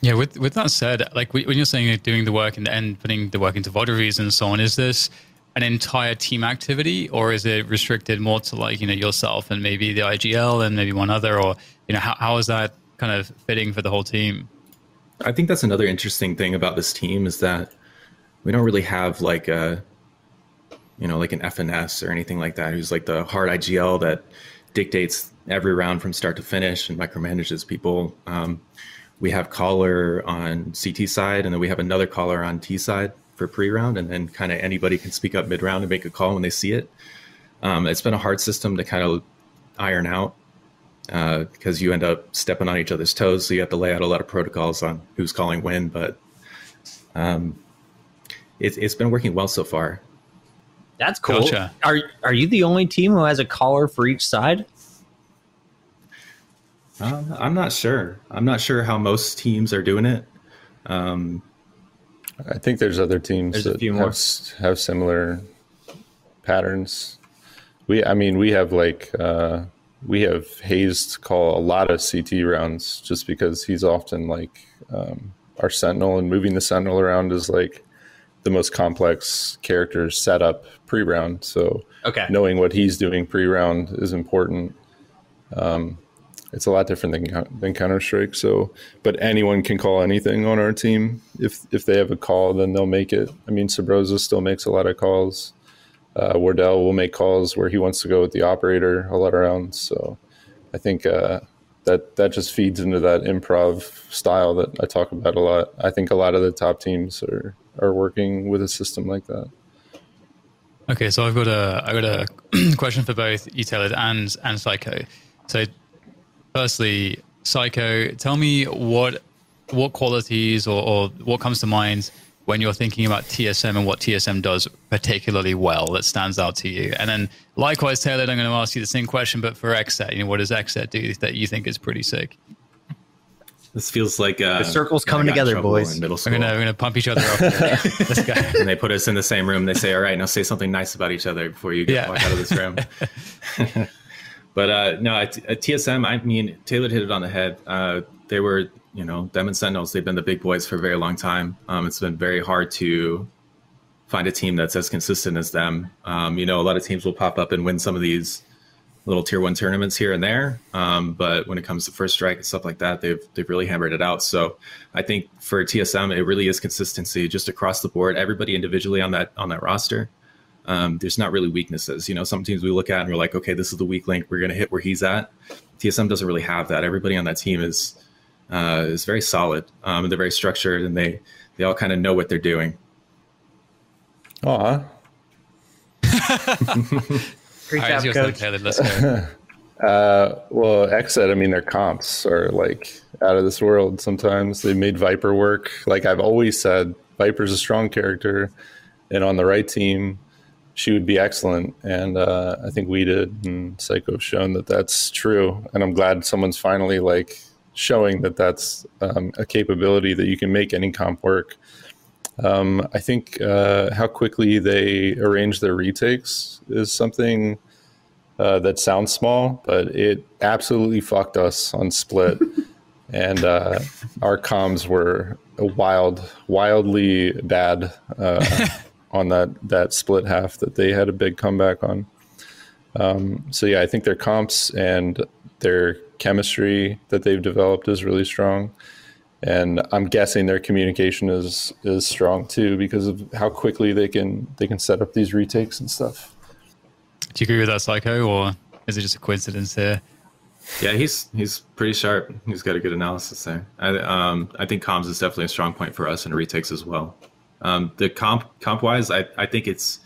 Yeah, with with that said, like when you're saying doing the work and, and putting the work into VOD reviews and so on, is this an entire team activity or is it restricted more to like, you know, yourself and maybe the IGL and maybe one other or, you know, how, how is that kind of fitting for the whole team? I think that's another interesting thing about this team is that we don't really have like a, you know, like an FNS or anything like that, who's like the hard IGL that dictates every round from start to finish and micromanages people. Um, we have caller on CT side, and then we have another caller on T side for pre-round, and then kind of anybody can speak up mid-round and make a call when they see it. Um, it's been a hard system to kind of iron out because uh, you end up stepping on each other's toes, so you have to lay out a lot of protocols on who's calling when. But um, it, it's been working well so far. That's cool. Gotcha. Are are you the only team who has a caller for each side? Um, I'm not sure. I'm not sure how most teams are doing it. Um, I think there's other teams there's that have, have similar patterns. We, I mean, we have like uh, we have Hayes call a lot of CT rounds just because he's often like um, our Sentinel, and moving the Sentinel around is like the most complex character setup pre-round. So, okay. knowing what he's doing pre-round is important. Um, it's a lot different than than Counter Strike. So, but anyone can call anything on our team. If if they have a call, then they'll make it. I mean, Subroza still makes a lot of calls. Uh, Wardell will make calls where he wants to go with the operator a lot of rounds. So, I think uh, that that just feeds into that improv style that I talk about a lot. I think a lot of the top teams are are working with a system like that. Okay, so I've got a I've got a [CLEARS THROAT] question for both Tailored and and Syyko. So firstly, Syyko, tell me what what qualities or, or what comes to mind when you're thinking about TSM and what TSM does particularly well that stands out to you? And then likewise, Taylor, I'm going to ask you the same question, but for XSET, you know, what does XSET do that you think is pretty sick? This feels like uh, the circle's coming together, boys. In middle school. We're gonna, we're gonna pump each other up. [LAUGHS] this guy. And they put us in the same room. They say, "All right, now say something nice about each other before you get yeah. walk out of this room." [LAUGHS] But uh, no, at, at, TSM, I mean, Taylor hit it on the head. Uh, they were, you know, them and Sentinels, they've been the big boys for a very long time. Um, it's been very hard to find a team that's as consistent as them. Um, you know, a lot of teams will pop up and win some of these little tier one tournaments here and there. Um, but when it comes to first strike and stuff like that, they've they've really hammered it out. So I think for TSM, it really is consistency just across the board. Everybody individually on that on that roster. Um, there's not really weaknesses. You know, some teams we look at and we're like, okay, this is the weak link. We're going to hit where he's at. TSM doesn't really have that. Everybody on that team is uh, is very solid. Um, they're very structured and they they all kind of know what they're doing. Aw. [LAUGHS] Great job, coach. Let's go. [LAUGHS] Uh, well, XSET, I mean, their comps are like out of this world sometimes. They made Viper work. Like I've always said, Viper's a strong character, and on the right team, she would be excellent. And uh, I think Weeded, and Syyko have shown that that's true. And I'm glad someone's finally like showing that that's um, a capability that you can make any comp work. Um, I think uh, how quickly they arrange their retakes is something uh, that sounds small, but it absolutely fucked us on split. [LAUGHS] and uh, our comms were wild, wildly bad uh, [LAUGHS] on that that split half that they had a big comeback on. Um, so yeah, I think their comps and their chemistry that they've developed is really strong and I'm guessing their communication is is strong too because of how quickly they can they can set up these retakes and stuff. Do you agree with that, Syyko, or is it just a coincidence here? Yeah, he's he's pretty sharp. He's got a good analysis there. I um I think comms is definitely a strong point for us and retakes as well. Um, the comp comp wise, I I think it's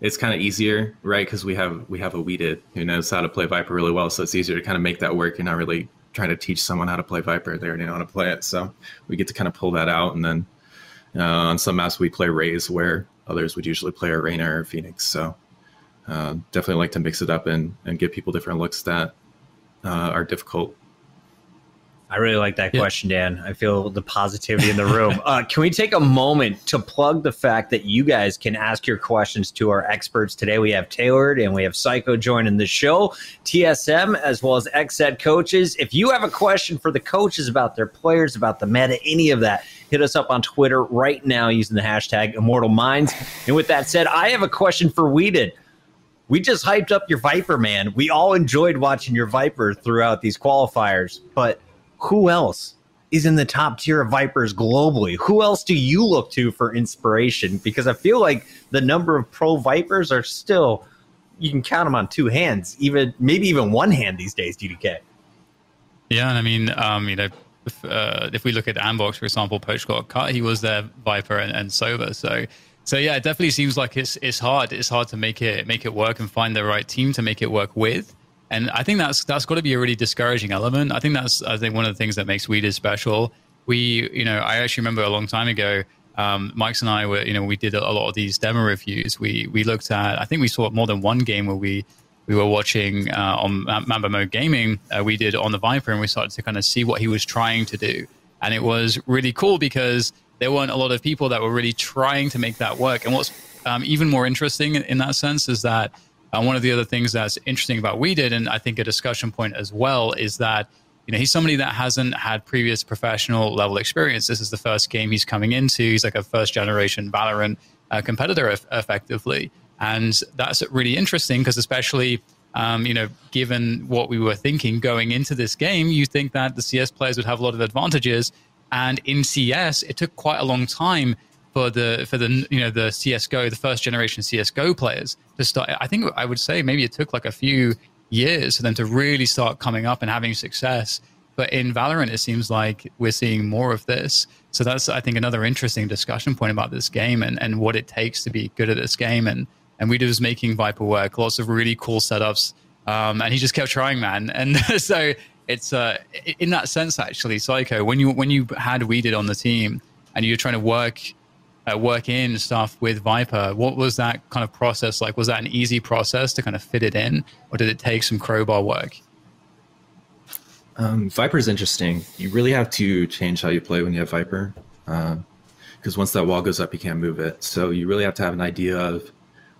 it's kind of easier, right? Because we have we have a weeded who knows how to play Viper really well, so it's easier to kind of make that work. You're not really trying to teach someone how to play Viper. They already know how to play it. So we get to kind of pull that out. And then uh, on some maps, we play Raze, where others would usually play Reyna or Phoenix. So uh, definitely like to mix it up and, and give people different looks that uh, are difficult I really like that yeah. question, Dan. I feel the positivity in the room. [LAUGHS] Uh, can we take a moment to plug the fact that you guys can ask your questions to our experts today? We have Tailored and we have Syyko joining the show, TSM, as well as XSET coaches. If you have a question for the coaches about their players, about the meta, any of that, hit us up on Twitter right now using the hashtag Immortal Minds. And with that said, I have a question for Weeded. We just hyped up your Viper, man. We all enjoyed watching your Viper throughout these qualifiers, but – who else is in the top tier of Vipers globally? Who else do you look to for inspiration? Because I feel like the number of pro Vipers are still, you can count them on two hands, even maybe even one hand these days, DDK. Yeah, and I mean, um, you know, if, uh, if we look at Andbox, for example, Poach got cut, he was their Viper and, and Sober. So, so yeah, it definitely seems like it's it's hard. It's hard to make it make it work and find the right team to make it work with. And I think that's that's got to be a really discouraging element. I think that's I think one of the things that makes Weeded special. We, you know, I actually remember a long time ago, um, Mike's and I were, you know, we did a lot of these demo reviews. We we looked at, I think we saw more than one game where we we were watching uh, on Mamba Mode Gaming. Uh, Weeded on the Viper, and we started to kind of see what he was trying to do, and it was really cool because there weren't a lot of people that were really trying to make that work. And what's um, even more interesting in, in that sense is that uh, one of the other things that's interesting about Weeded, and I think a discussion point as well, is that you know he's somebody that hasn't had previous professional level experience. This is the first game he's coming into. He's like a first generation Valorant uh, competitor, eff- effectively, and that's really interesting because especially. Um, you know, given what we were thinking going into this game, you think that the CS players would have a lot of advantages. And in CS, it took quite a long time for the for the you know the CS:GO, the first generation CS:GO players to start. I think I would say maybe it took like a few years for them to really start coming up and having success. But in Valorant, it seems like we're seeing more of this. So that's I think another interesting discussion point about this game and, and what it takes to be good at this game. And and we was making Viper work, lots of really cool setups. Um, and he just kept trying, man. [LAUGHS] And so it's uh, in that sense actually, Syyko. When you when you had Weeded on the team and you're trying to work uh, work in stuff with Viper. What was that kind of process like? Was that an easy process to kind of fit it in, or did it take some crowbar work? Um, Viper is interesting. You really have to change how you play when you have Viper, because uh, once that wall goes up, you can't move it. So you really have to have an idea of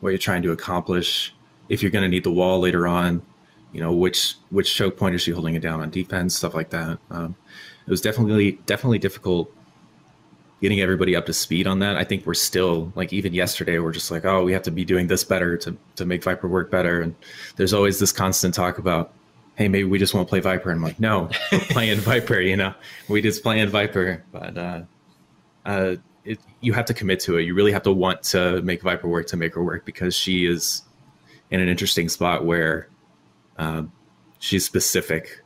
what you're trying to accomplish. If you're going to need the wall later on, you know which which choke point is she holding it down on defense, stuff like that. Um, it was definitely definitely difficult getting everybody up to speed on that. I think we're still like even yesterday we're just like, oh, we have to be doing this better to to make Viper work better. And there's always this constant talk about, hey, maybe we just won't play Viper. And I'm like, no, we're [LAUGHS] playing Viper, you know, we just playing Viper. But uh, uh, it, you have to commit to it. You really have to want to make Viper work to make her work because she is in an interesting spot where um, she's specific.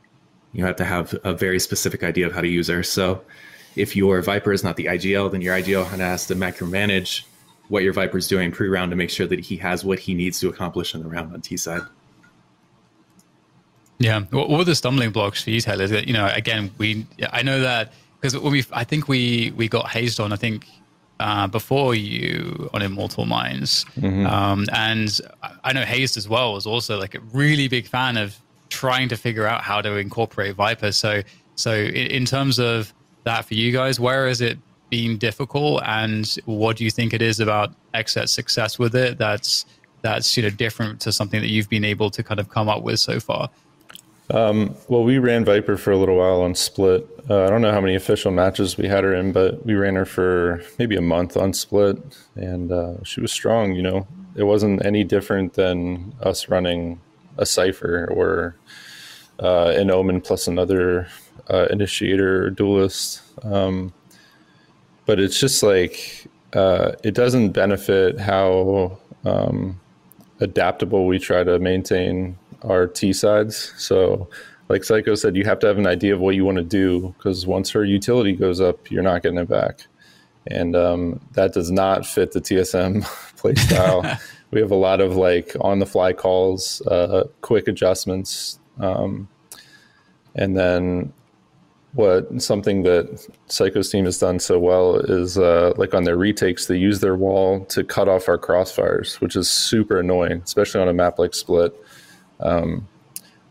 You have to have a very specific idea of how to use her. So if your Viper is not the IGL, then your IGL has to macromanage what your Viper is doing pre-round to make sure that he has what he needs to accomplish in the round on T side. Yeah, what were the stumbling blocks for you, Taylor? That you know, again, we I know that because when we I think we we got hazed on. I think uh, before you on Immortal Minds, mm-hmm. um, and I know Hazed as well was also like a really big fan of trying to figure out how to incorporate Viper. So so in, in terms of that for you guys, where has it been difficult, and what do you think it is about Xset's success with it that's that's you know different to something that you've been able to kind of come up with so far? Um, well, we ran Viper for a little while on Split. Uh, I don't know how many official matches we had her in, but we ran her for maybe a month on Split, and uh, she was strong. You know, it wasn't any different than us running a Cypher or uh, an Omen plus another uh, Initiator or Duelist. Um, but it's just like uh, it doesn't benefit how um, adaptable we try to maintain our T sides. So, like Syyko said, you have to have an idea of what you want to do because once her utility goes up, you're not getting it back. And um, that does not fit the TSM [LAUGHS] playstyle. [LAUGHS] we have a lot of like on the fly calls, uh, quick adjustments. Um, and then what something that Syyko's team has done so well is uh, like on their retakes, they use their wall to cut off our crossfires, which is super annoying, especially on a map like Split. Um,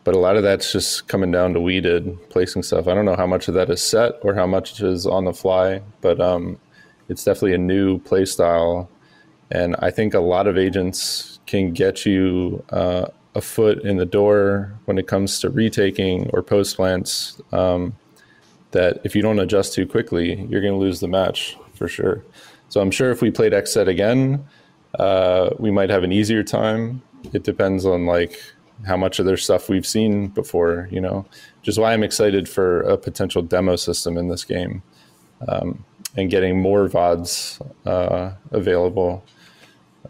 but a lot of that's just coming down to weeded placing stuff. I don't know how much of that is set or how much is on the fly, but um, it's definitely a new play style. And I think a lot of agents can get you uh, a foot in the door when it comes to retaking or post plants. Um, that if you don't adjust too quickly, you're going to lose the match for sure. So I'm sure if we played XSET again, uh, we might have an easier time. It depends on like how much of their stuff we've seen before, you know, which is why I'm excited for a potential demo system in this game um, and getting more VODs uh, available.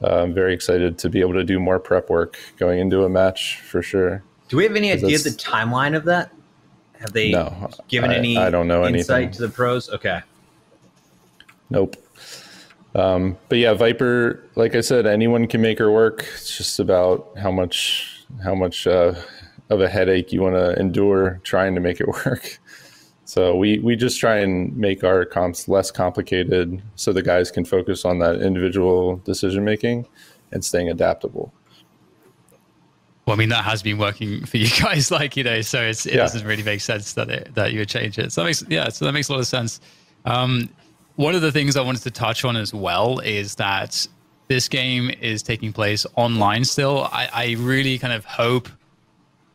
Uh, I'm very excited to be able to do more prep work going into a match for sure. Do we have any idea the timeline of that? Have they no, given I, any I don't know insight anything. to the pros? Okay. Nope. Um, but yeah, Viper, like I said, anyone can make her work. It's just about how much how much uh, of a headache you want to endure trying to make it [LAUGHS] work. So we we just try and make our comps less complicated, so the guys can focus on that individual decision making and staying adaptable. Well, I mean that has been working for you [LAUGHS] guys, like you know, so it yeah. doesn't really make sense that it, that you would change it. So that makes yeah, so that makes a lot of sense. Um, one of the things I wanted to touch on as well is that this game is taking place online still. I, I really kind of hope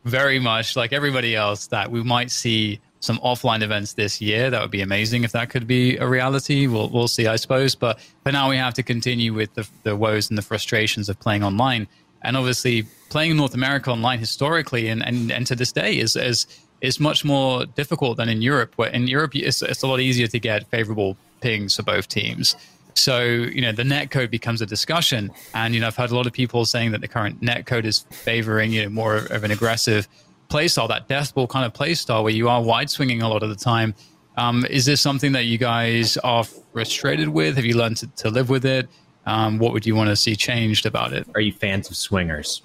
very much, like everybody else, that we might see some offline events this year. That would be amazing if that could be a reality. We'll we'll see, I suppose. But for now, we have to continue with the the woes and the frustrations of playing online. And obviously, playing North America online historically and, and, and to this day is, is is much more difficult than in Europe. Where in Europe, it's, it's a lot easier to get favorable pings for both teams. So, you know, the net code becomes a discussion. And, you know, I've heard a lot of people saying that the current net code is favoring, you know, more of an aggressive playstyle, that deathball kind of playstyle where you are wide swinging a lot of the time. Um, is this something that you guys are frustrated with? Have you learned to, to live with it? Um, what would you want to see changed about it? Are you fans of swingers?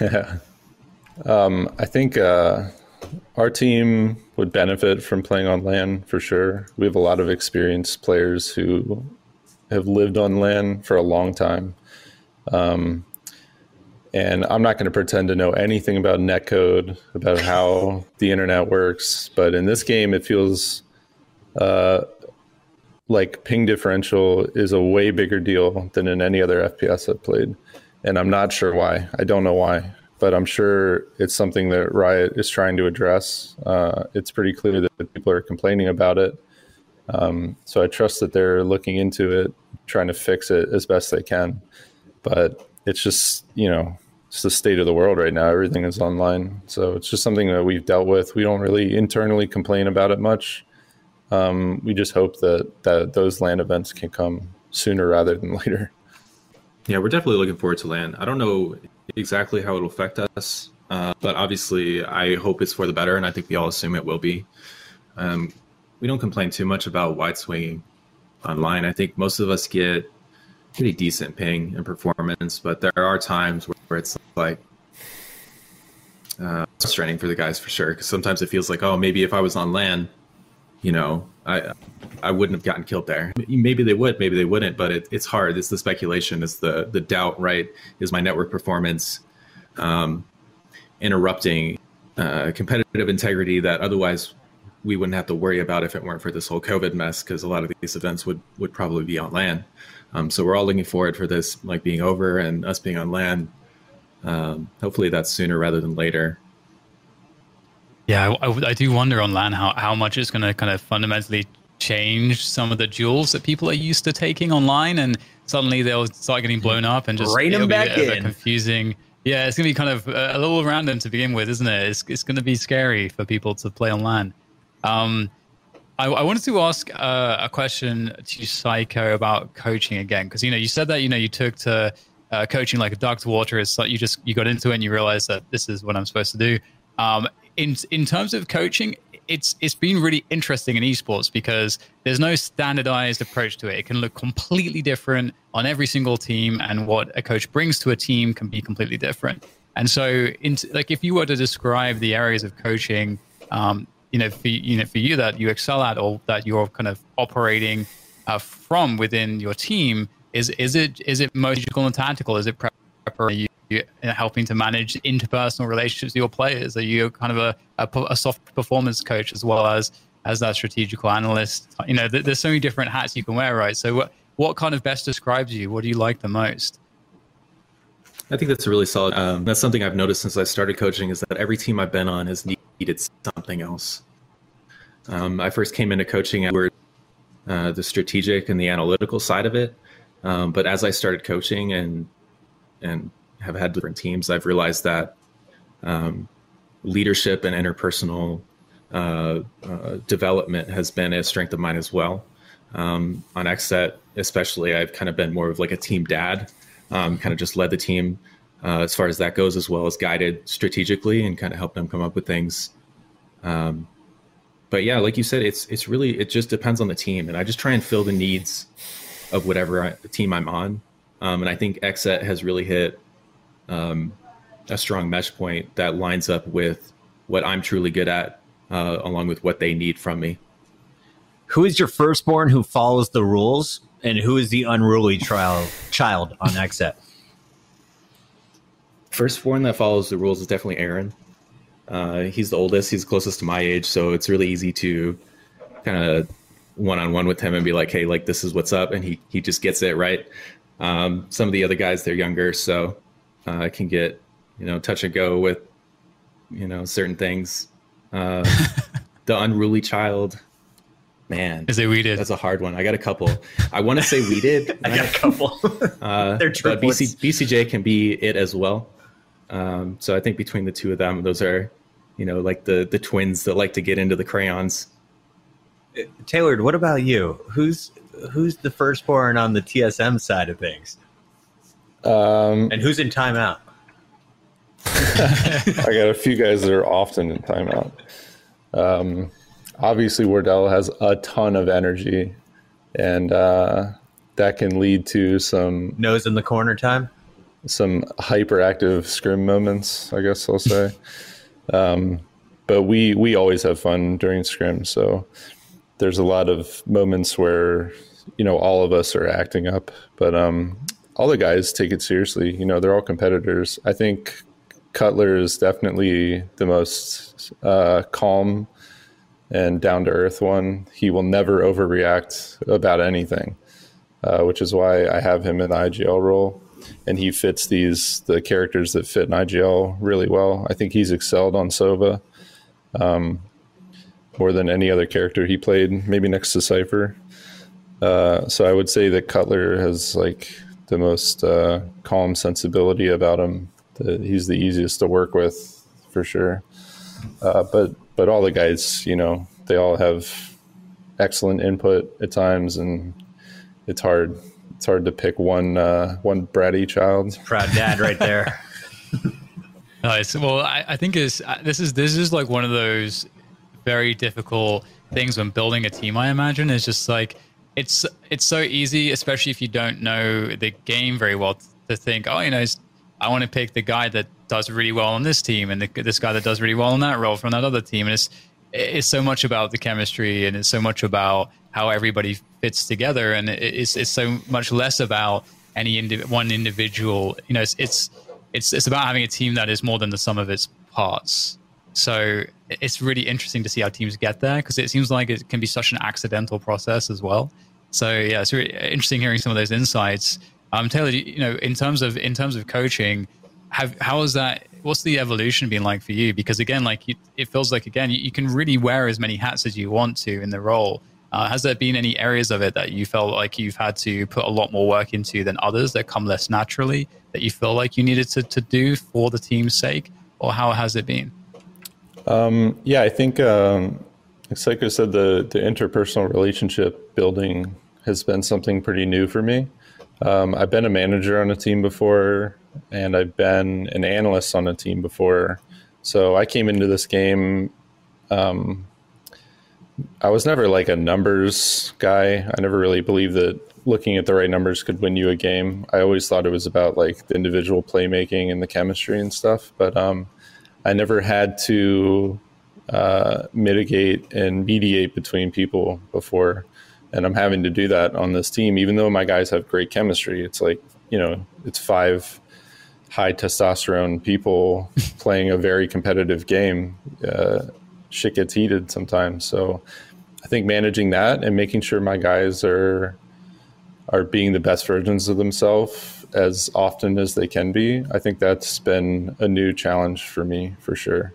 yeah. [LAUGHS] Um, I think uh, our team would benefit from playing on LAN for sure. We have a lot of experienced players who have lived on LAN for a long time. Um, and I'm not going to pretend to know anything about netcode, about how the internet works. But in this game, it feels uh, like ping differential is a way bigger deal than in any other FPS I've played. And I'm not sure why. I don't know why but I'm sure it's something that Riot is trying to address. Uh, it's pretty clear that people are complaining about it. Um, so I trust that they're looking into it, trying to fix it as best they can. But it's just, you know, it's the state of the world right now. Everything is online. So it's just something that we've dealt with. We don't really internally complain about it much. Um, we just hope that, that those LAN events can come sooner rather than [LAUGHS] later. Yeah, we're definitely looking forward to LAN. I don't know exactly how it'll affect us, uh, but obviously, I hope it's for the better, and I think we all assume it will be. Um, we don't complain too much about wide swinging online. I think most of us get pretty decent ping and performance, but there are times where, it's like uh, frustrating for the guys for sure. Because sometimes it feels like, oh, maybe if I was on LAN, you know, I I wouldn't have gotten killed there. Maybe they would, maybe they wouldn't, but it, it's hard. It's the speculation, it's the the doubt, right? Is my network performance um, interrupting uh, competitive integrity that otherwise we wouldn't have to worry about if it weren't for this whole COVID mess? Because a lot of these events would would probably be on LAN. Um, so we're all looking forward for this like being over and us being on LAN. Um, hopefully that's sooner rather than later. Yeah, I, I, do wonder on LAN how, how much it's going to kind of fundamentally change some of the jewels that people are used to taking online, and suddenly they'll start getting blown up and just Rain them back in. confusing. Yeah, it's going to be kind of a little random to begin with, isn't it? It's, it's going to be scary for people to play on LAN. Um, I, I, wanted to ask uh, a question to Syyko about coaching again, because you know you said that you know you took to uh, coaching like a duck to water. It's like you just you got into it and you realized that this is what I'm supposed to do. Um, in in terms of coaching, it's it's been really interesting in esports because there's no standardized approach to it. It can look completely different on every single team, and what a coach brings to a team can be completely different. And so, in, like if you were to describe the areas of coaching, um, you know, for you know for you that you excel at or that you're kind of operating uh, from within your team, is is it is it logical and tactical? Is it prep? You helping to manage interpersonal relationships with your players? Are you kind of a, a, a soft performance coach as well as as that strategical analyst? You know, th- there's so many different hats you can wear, right? So, what what kind of best describes you? What do you like the most? I think that's a really solid. Um, that's something I've noticed since I started coaching is that every team I've been on has needed something else. Um, I first came into coaching at uh, the strategic and the analytical side of it, um, but as I started coaching and and have had different teams, I've realized that um, leadership and interpersonal uh, uh, development has been a strength of mine as well. Um, on XSET, especially, I've kind of been more of like a team dad, um, kind of just led the team uh, as far as that goes, as well as guided strategically and kind of helped them come up with things. Um, but yeah, like you said, it's it's really it just depends on the team, and I just try and fill the needs of whatever I, team I'm on. Um, and I think XSET has really hit um, a strong mesh point that lines up with what I'm truly good at, uh, along with what they need from me. Who is your firstborn who follows the rules, and who is the unruly trial, child on XSET? Firstborn that follows the rules is definitely Aaron. Uh, he's the oldest. He's closest to my age, so it's really easy to kind of one on one with him and be like, "Hey, like this is what's up," and he he just gets it right. Um, some of the other guys they're younger, so uh, can get you know touch and go with you know certain things. Uh, [LAUGHS] the unruly child, man, is it weeded? That's a hard one. I got a couple. I want to say weeded. [LAUGHS] I got a couple. [LAUGHS] uh, They're but BC, BCJ can be it as well. Um, so I think between the two of them, those are you know like the the twins that like to get into the crayons. Taylor, what about you? Who's who's the firstborn on the TSM side of things? Um, and who's in timeout? [LAUGHS] I got a few guys that are often in timeout. Um, obviously, Wardell has a ton of energy, and uh, that can lead to some nose in the corner time, some hyperactive scrim moments. I guess I'll say. [LAUGHS] um, but we we always have fun during scrim, so there's a lot of moments where you know all of us are acting up. But um, all the guys take it seriously. You know, they're all competitors. I think Cutler is definitely the most uh, calm and down to earth one. He will never overreact about anything, uh, which is why I have him in the IGL role. and he fits these the characters that fit in IGL really well. I think he's excelled on Sova um, more than any other character he played, maybe next to Cypher. Uh, so I would say that Cutler has like the most uh, calm sensibility about him. The, he's the easiest to work with for sure. Uh, but but all the guys, you know, they all have excellent input at times, and it's hard it's hard to pick one uh, one bratty child. Proud dad, right there. [LAUGHS] nice. Well, I, I think is uh, this is this is like one of those very difficult things when building a team. I imagine is just like it's it's so easy, especially if you don't know the game very well, to think, oh, you know, I want to pick the guy that does really well on this team and the, this guy that does really well on that role from that other team. And it's it's so much about the chemistry and it's so much about how everybody fits together, and it's it's so much less about any indi- one individual. You know, it's, it's it's it's about having a team that is more than the sum of its parts. So it's really interesting to see how teams get there because it seems like it can be such an accidental process as well. So yeah, it's really interesting hearing some of those insights. Um, Taylor, you know, in terms of in terms of coaching, have how is that? What's the evolution been like for you? Because again, like you, it feels like again, you, you, can really wear as many hats as you want to in the role. Uh, has there been any areas of it that you felt like you've had to put a lot more work into than others that come less naturally that you feel like you needed to, to do for the team's sake, or how has it been? Um, yeah, I think, um, like I said, the the interpersonal relationship building has been something pretty new for me. Um, I've been a manager on a team before, and I've been an analyst on a team before. So I came into this game. Um, I was never like a numbers guy. I never really believed that looking at the right numbers could win you a game. I always thought it was about like the individual playmaking and the chemistry and stuff. But um, I never had to uh, mitigate and mediate between people before and I'm having to do that on this team, even though my guys have great chemistry. It's like you know, it's five high testosterone people [LAUGHS] playing a very competitive game. Uh, shit gets heated sometimes, so I think managing that and making sure my guys are are being the best versions of themselves as often as they can be. I think that's been a new challenge for me for sure.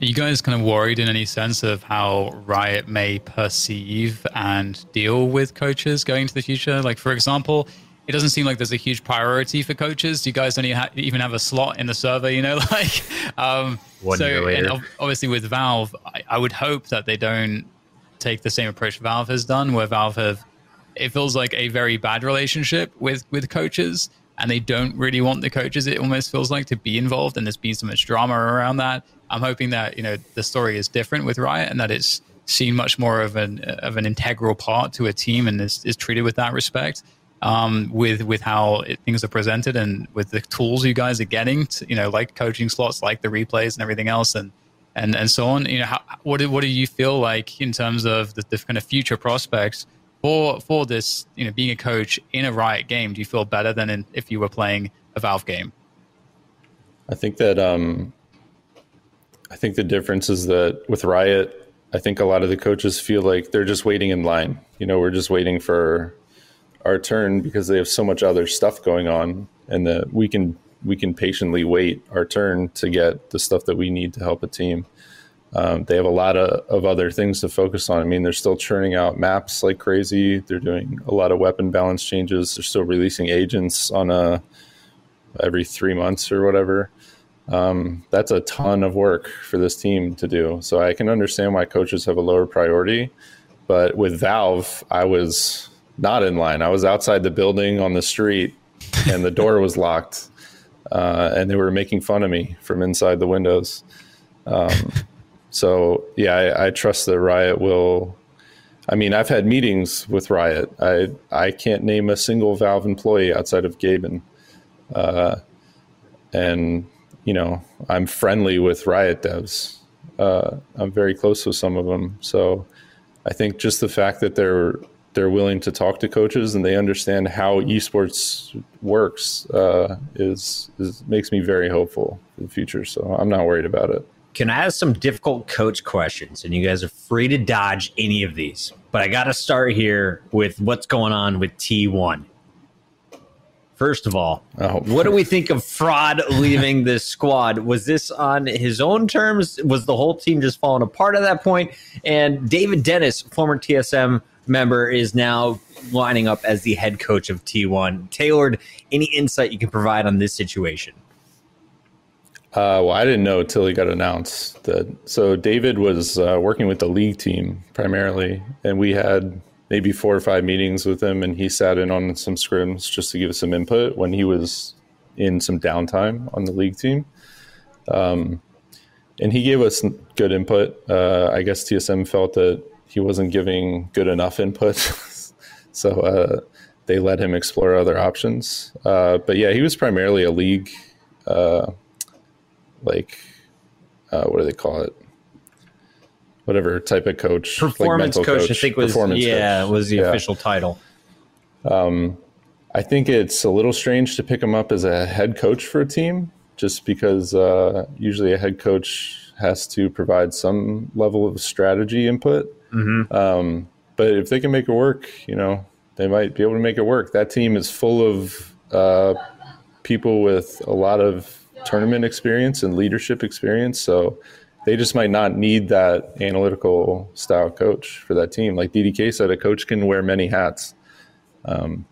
Are you guys kind of worried in any sense of how Riot may perceive and deal with coaches going into the future? Like, for example, it doesn't seem like there's a huge priority for coaches. You guys don't even have a slot in the server, you know, [LAUGHS] like. Um, One so, year later. And obviously, with Valve, I, I would hope that they don't take the same approach Valve has done, where Valve have. It feels like a very bad relationship with with coaches, and they don't really want the coaches. It almost feels like to be involved, and there's been so much drama around that. I'm hoping that you know the story is different with Riot and that it's seen much more of an of an integral part to a team and is, is treated with that respect. Um, with with how it, things are presented and with the tools you guys are getting, to, you know, like coaching slots, like the replays and everything else, and and and so on. You know, how, what do, what do you feel like in terms of the, the kind of future prospects for for this? You know, being a coach in a Riot game, do you feel better than in, if you were playing a Valve game? I think that um, I think the difference is that with Riot, I think a lot of the coaches feel like they're just waiting in line. You know, we're just waiting for our turn because they have so much other stuff going on, and that we can we can patiently wait our turn to get the stuff that we need to help a team. Um, they have a lot of, of other things to focus on. I mean, they're still churning out maps like crazy. They're doing a lot of weapon balance changes. They're still releasing agents on a every three months or whatever. Um, that's a ton of work for this team to do. So I can understand why coaches have a lower priority. But with Valve, I was not in line. I was outside the building on the street, and the door was locked, uh, and they were making fun of me from inside the windows. Um, so yeah, I, I trust that Riot will. I mean, I've had meetings with Riot. I I can't name a single Valve employee outside of Gaben, uh, and you know, I'm friendly with Riot devs. Uh, I'm very close with some of them. So I think just the fact that they're they're willing to talk to coaches and they understand how esports works uh, is, is makes me very hopeful for the future. So I'm not worried about it. Can I ask some difficult coach questions? And you guys are free to dodge any of these. But I got to start here with what's going on with T1 First of all, oh. what do we think of Frod leaving this squad? Was this on his own terms? Was the whole team just falling apart at that point? And David Dennis, former TSM member, is now lining up as the head coach of T1. Tailored, any insight you can provide on this situation? Uh, well, I didn't know until he got announced that. So David was uh, working with the league team primarily, and we had maybe four or five meetings with him, and he sat in on some scrims just to give us some input when he was in some downtime on the league team. Um, and he gave us good input. Uh, I guess TSM felt that he wasn't giving good enough input, [LAUGHS] so uh, they let him explore other options. Uh, but yeah, he was primarily a league, uh, like uh, what do they call it? whatever type of coach, performance like coach, coach, I think was yeah coach. was the yeah. official title. Um, I think it's a little strange to pick him up as a head coach for a team, just because uh, usually a head coach has to provide some level of strategy input. Mm-hmm. Um, but if they can make it work, you know, they might be able to make it work. That team is full of uh, people with a lot of tournament experience and leadership experience. So they just might not need that analytical style coach for that team. Like DDK said, a coach can wear many hats. Um,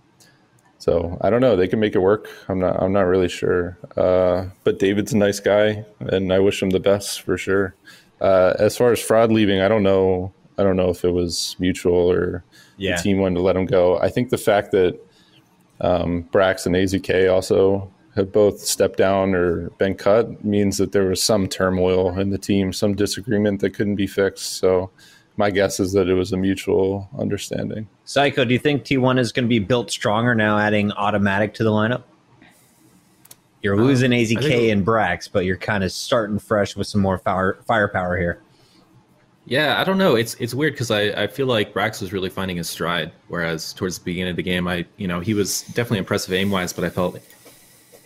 so I don't know. They can make it work. I'm not. I'm not really sure. Uh, but David's a nice guy, and I wish him the best for sure. Uh, as far as Frod leaving, I don't know. I don't know if it was mutual or yeah. the team wanted to let him go. I think the fact that um, Brax and AZK also have both stepped down or been cut means that there was some turmoil in the team, some disagreement that couldn't be fixed. So my guess is that it was a mutual understanding. Syyko, do you think T1 is going to be built stronger now, adding automatic to the lineup? You're um, losing um, AZK and Brax, but you're kind of starting fresh with some more fire, firepower here. Yeah, I don't know. It's it's weird because I, I feel like Brax was really finding his stride, whereas towards the beginning of the game, I you know he was definitely impressive aim wise, but I felt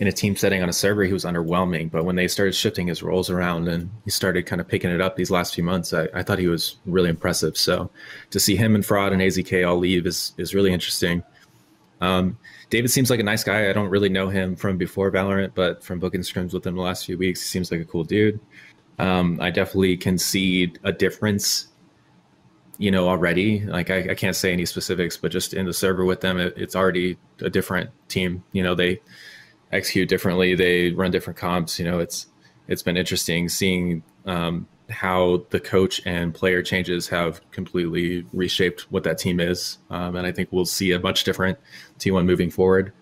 in a team setting on a server, he was underwhelming. But when they started shifting his roles around and he started kind of picking it up these last few months, I, I thought he was really impressive. So to see him and Frod and AZK all leave is is really interesting. Um, David seems like a nice guy. I don't really know him from before Valorant, but from booking scrims with him the last few weeks, he seems like a cool dude. Um, I definitely can see a difference, you know, already. Like I, I, can't say any specifics, but just in the server with them, it, it's already a different team. You know, they execute differently. They run different comps. You know, it's it's been interesting seeing um, how the coach and player changes have completely reshaped what that team is. Um, and I think we'll see a much different T1 moving forward.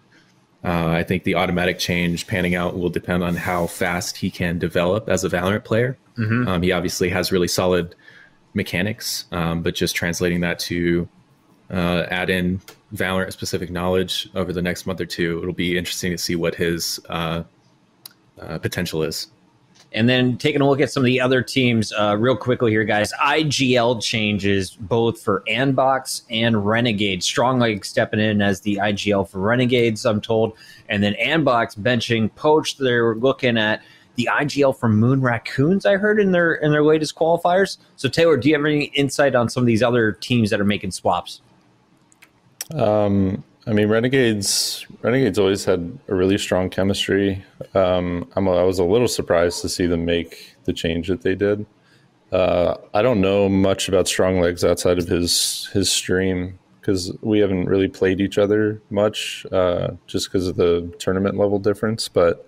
Uh, I think the automatic change panning out will depend on how fast he can develop as a Valorant player. Mm-hmm. Um, he obviously has really solid mechanics, um, but just translating that to uh, add in Valorant specific knowledge over the next month or two, it'll be interesting to see what his uh, uh, potential is. And then taking a look at some of the other teams uh, real quickly here, guys. IGL changes both for Andbox and Renegade. Strong Leg stepping in as the IGL for Renegades, I'm told. And then Andbox benching Poach. They're looking at the IGL for Moon Raccoons, I heard in their in their latest qualifiers. So Taylor, do you have any insight on some of these other teams that are making swaps? Um, I mean, Renegades. Renegades always had a really strong chemistry. Um, I'm a, i was a little surprised to see them make the change that they did. Uh, I don't know much about Strong Legs outside of his his stream because we haven't really played each other much, uh, just because of the tournament level difference. But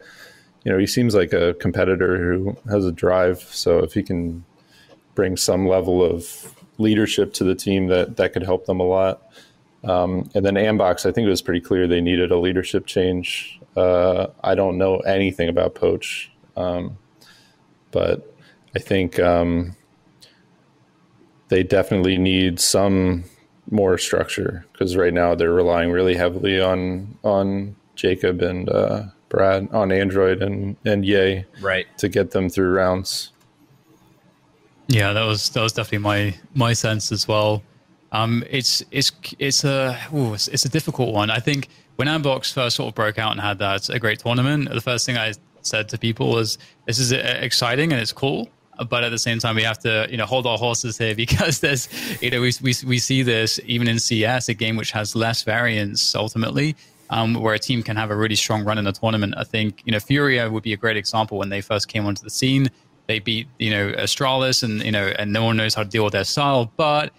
you know, he seems like a competitor who has a drive. So if he can bring some level of leadership to the team, that that could help them a lot. Um, and then Andbox, I think it was pretty clear they needed a leadership change. Uh, I don't know anything about Poach, um, but I think um, they definitely need some more structure because right now they're relying really heavily on on Jacob and uh, Brad on Android and and Yay right to get them through rounds. Yeah, that was that was definitely my my sense as well. Um, it's it's it's a ooh, it's, it's, a difficult one. I think when Andbox first sort of broke out and had that a great tournament, the first thing I said to people was, "This is uh, exciting and it's cool." But at the same time, we have to, you know, hold our horses here [LAUGHS] because there's, you know, we, we, we see this even in CS, a game which has less variance ultimately. um, where a team can have a really strong run in the tournament. I think you know Furia would be a great example when they first came onto the scene. They beat you know Astralis, and you know, and no one knows how to deal with their style. But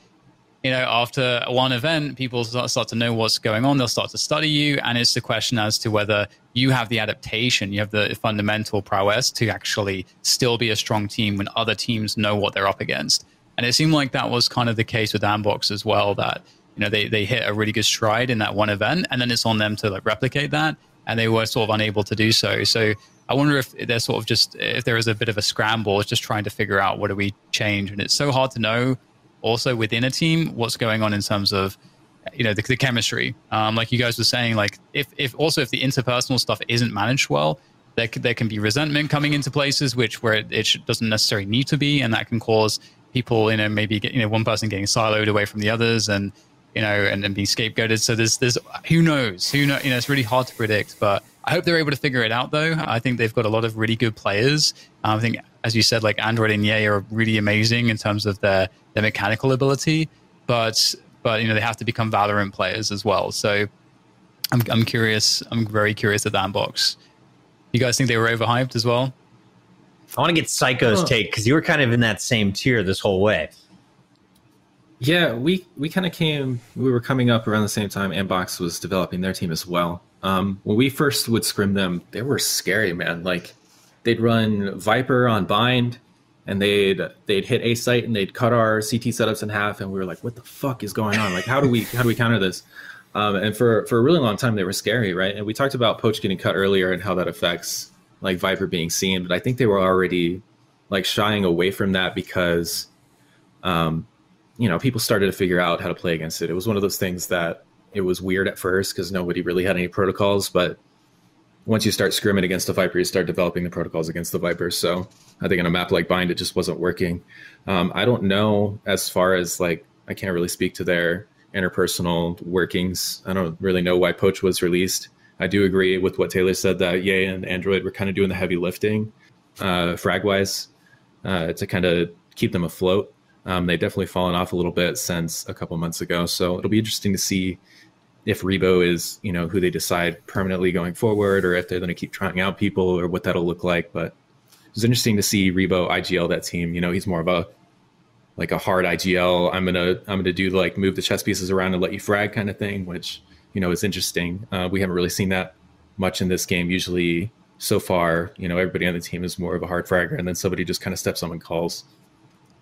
you know, after one event, people start to know what's going on. They'll start to study you, and it's the question as to whether you have the adaptation, you have the fundamental prowess to actually still be a strong team when other teams know what they're up against. And it seemed like that was kind of the case with Andbox as well. That you know they they hit a really good stride in that one event, and then it's on them to like replicate that, and they were sort of unable to do so. So I wonder if they're sort of just if there is a bit of a scramble, just trying to figure out what do we change, and it's so hard to know. Also within a team, what's going on in terms of you know the, the chemistry. Um, like you guys were saying, like if if also if the interpersonal stuff isn't managed well, there there can be resentment coming into places which where it, it doesn't necessarily need to be, and that can cause people, you know, maybe get, you know one person getting siloed away from the others, and you know, and then being scapegoated. So there's there's who knows, who know, you know, it's really hard to predict, but I hope they're able to figure it out. Though I think they've got a lot of really good players. Um, I think, as you said, like Android and Yay are really amazing in terms of their their mechanical ability, but but you know they have to become Valorant players as well. So I'm I'm curious. I'm very curious at that box. You guys think they were overhyped as well? I want to get Syyko's oh. take because you were kind of in that same tier this whole way. Yeah, we we kind of came. We were coming up around the same time. Andbox was developing their team as well. Um, when we first would scrim them, they were scary, man. Like they'd run Viper on bind, and they'd they'd hit a site and they'd cut our CT setups in half, and we were like, "What the fuck is going on? Like, how do we how do we counter this?" Um, and for for a really long time, they were scary, right? And we talked about Poach getting cut earlier and how that affects like Viper being seen, but I think they were already like shying away from that because, um, you know, people started to figure out how to play against it. It was one of those things that it was weird at first because nobody really had any protocols, but once you start scrimming against the Viper, you start developing the protocols against the Viper. So I think on a map like Bind, it just wasn't working. Um, I don't know as far as like I can't really speak to their interpersonal workings. I don't really know why Poach was released. I do agree with what Taylor said that Yay and Android were kind of doing the heavy lifting, uh, frag wise, uh, to kind of keep them afloat. Um, they've definitely fallen off a little bit since a couple months ago. So it'll be interesting to see if Rebo is, you know, who they decide permanently going forward, or if they're going to keep trying out people, or what that'll look like. But it's interesting to see Rebo IGL that team. You know, he's more of a like a hard IGL. I'm gonna I'm gonna do like move the chess pieces around and let you frag kind of thing, which you know is interesting. Uh, we haven't really seen that much in this game. Usually, so far, you know, everybody on the team is more of a hard fragger, and then somebody just kind of steps on and calls.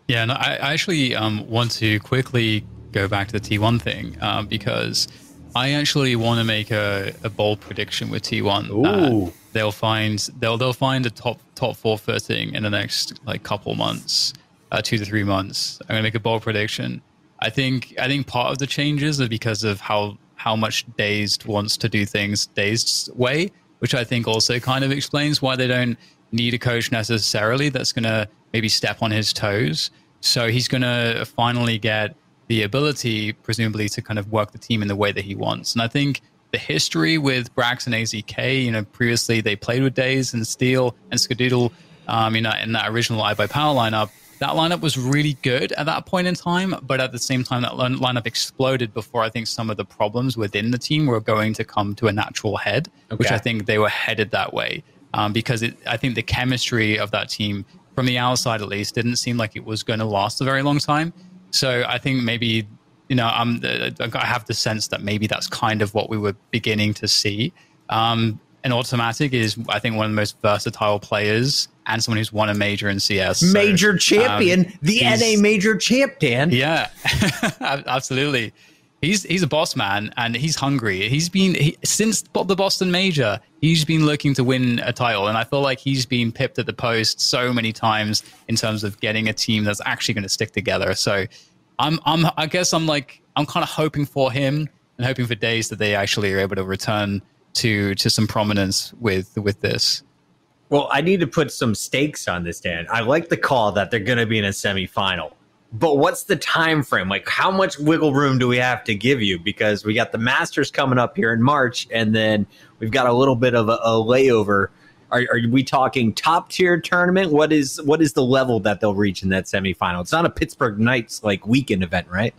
Yeah, no, I, I actually um, want to quickly go back to the T1 thing uh, because I actually want to make a, a bold prediction with T1. Ooh. they'll find they'll they'll find a top top four footing in the next like couple months, uh, two to three months. I'm gonna make a bold prediction. I think I think part of the changes are because of how how much Dazed wants to do things Dazed way, which I think also kind of explains why they don't need a coach necessarily that's going to maybe step on his toes. So he's going to finally get the ability, presumably, to kind of work the team in the way that he wants. And I think the history with Brax and AZK, you know, previously they played with Daze and Steel and Skadoodle, um, you know, in that original iBUYPOWER lineup that lineup was really good at that point in time, but at the same time, that lineup exploded before I think some of the problems within the team were going to come to a natural head, okay. which I think they were headed that way. Um, because it, I think the chemistry of that team, from the outside at least, didn't seem like it was going to last a very long time. So I think maybe, you know, I'm, I have the sense that maybe that's kind of what we were beginning to see. Um, and Automatic is, I think, one of the most versatile players and someone who's won a major in CS. So, major champion, um, the NA major champ, Dan. Yeah, [LAUGHS] absolutely. He's he's a boss man and he's hungry. He's been he, since the Boston Major. He's been looking to win a title, and I feel like he's been pipped at the post so many times in terms of getting a team that's actually going to stick together. So, I'm I'm I guess I'm like I'm kind of hoping for him and hoping for days that they actually are able to return to to some prominence with with this. Well, I need to put some stakes on this, Dan. I like the call that they're going to be in a semifinal. But what's the time frame? Like, how much wiggle room do we have to give you? Because we got the Masters coming up here in March, and then we've got a little bit of a, a layover. Are, are, we talking top tier tournament? What is what is the level that they'll reach in that semifinal? It's not a Pittsburgh Knights like weekend event, right?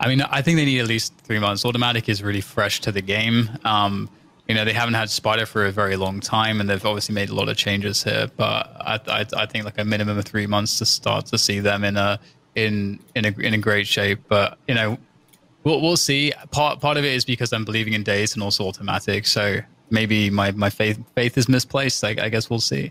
I mean, I think they need at least three months. Automatic is really fresh to the game. Um, you know, they haven't had Spider for a very long time, and they've obviously made a lot of changes here. But I, I, I think like a minimum of three months to start to see them in a in in a in a great shape. But you know, we'll we'll see. Part part of it is because I'm believing in Days and also Automatic. So maybe my my faith faith is misplaced. I, I guess we'll see.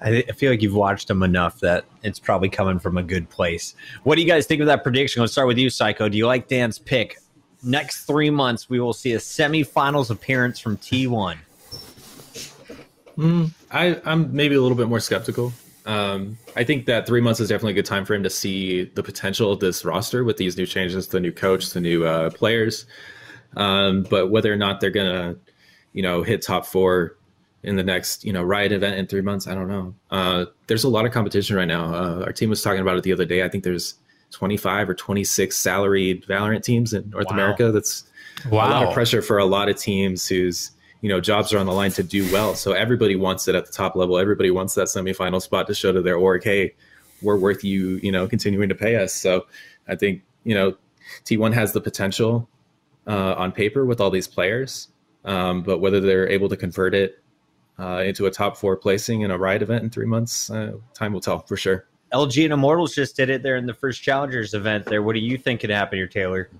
I, feel like you've watched them enough that it's probably coming from a good place. What do you guys think of that prediction? Let's start with you, Syyko. Do you like Dan's pick? Next three months, we will see a semifinals appearance from T1. Mm, I, I'm maybe a little bit more skeptical. Um, I think that three months is definitely a good time for him to see the potential of this roster with these new changes, the new coach, the new uh, players. Um, but whether or not they're gonna, you know, hit top four in the next you know riot event in three months i don't know uh, there's a lot of competition right now uh, our team was talking about it the other day i think there's 25 or 26 salaried valorant teams in north wow. america that's wow. a lot of pressure for a lot of teams whose you know jobs are on the line to do well so everybody wants it at the top level everybody wants that semifinal spot to show to their org hey we're worth you you know continuing to pay us so i think you know t1 has the potential uh, on paper with all these players um, but whether they're able to convert it uh, into a top four placing in a riot event in three months. Uh, time will tell for sure. LG and Immortals just did it there in the first Challengers event. There, what do you think could happen here, Taylor?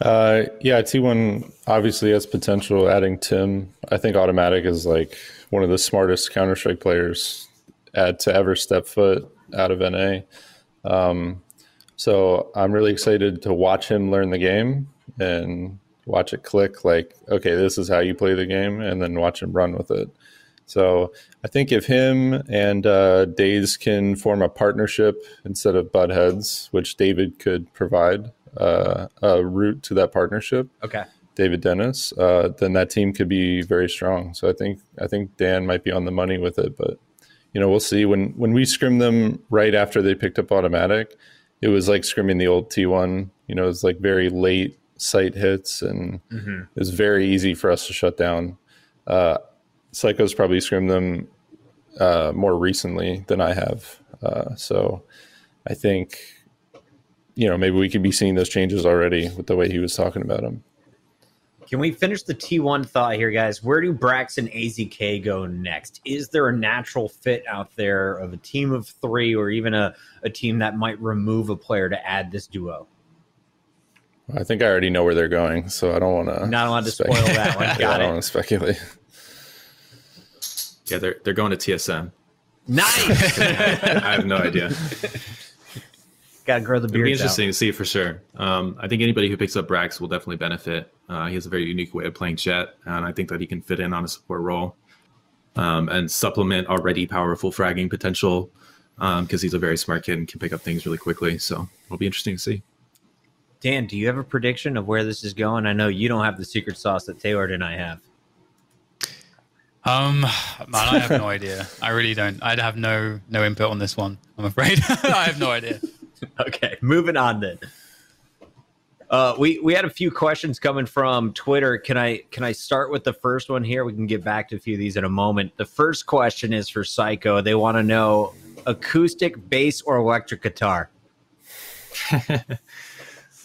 Uh, yeah, T1 obviously has potential. Adding Tim, I think Automatic is like one of the smartest Counter Strike players at, to ever step foot out of NA. Um, so I'm really excited to watch him learn the game and watch it click like okay this is how you play the game and then watch him run with it so i think if him and uh, days can form a partnership instead of butt heads which david could provide uh, a route to that partnership okay david dennis uh, then that team could be very strong so i think i think dan might be on the money with it but you know we'll see when when we scrim them right after they picked up automatic it was like scrimming the old t1 you know it was like very late sight hits, and mm-hmm. it's very easy for us to shut down. Uh, Syyko's probably scrimmed them uh, more recently than I have, uh, so I think you know maybe we could be seeing those changes already with the way he was talking about them. Can we finish the T1 thought here, guys? Where do Brax and AZK go next? Is there a natural fit out there of a team of three or even a, a team that might remove a player to add this duo? I think I already know where they're going, so I don't want to. Not allowed to spoil that one. Got [LAUGHS] yeah, I don't want to speculate. Yeah, they're they're going to TSM. Nice. [LAUGHS] I have no idea. Got to grow the beard. It'll be interesting out. to see for sure. Um, I think anybody who picks up Brax will definitely benefit. Uh, he has a very unique way of playing Jett, and I think that he can fit in on a support role um, and supplement already powerful fragging potential because um, he's a very smart kid and can pick up things really quickly. So it'll be interesting to see. Dan, do you have a prediction of where this is going? I know you don't have the secret sauce that Taylor and I have. Um, man, I have no idea. I really don't. I'd have no no input on this one. I'm afraid. [LAUGHS] I have no idea. [LAUGHS] okay, moving on then. Uh, we we had a few questions coming from Twitter. Can I can I start with the first one here? We can get back to a few of these in a moment. The first question is for Syyko. They want to know acoustic bass or electric guitar. [LAUGHS]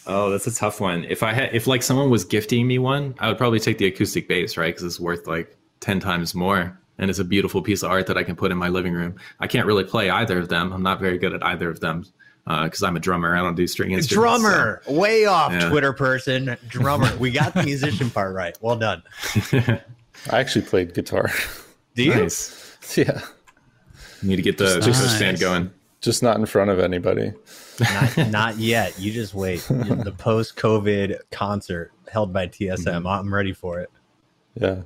Oh, that's a tough one. If I had, if like someone was gifting me one, I would probably take the acoustic bass, right? Because it's worth like ten times more, and it's a beautiful piece of art that I can put in my living room. I can't really play either of them. I'm not very good at either of them because uh, I'm a drummer. I don't do string instruments. Drummer, so. way off, yeah. Twitter person. Drummer. [LAUGHS] we got the musician part right. Well done. [LAUGHS] I actually played guitar. Do you? Nice. Yeah. You need to get the nice. stand going. Just not in front of anybody. Not, [LAUGHS] not yet. You just wait. the post COVID concert held by TSM. Mm-hmm. I'm ready for it. Yeah.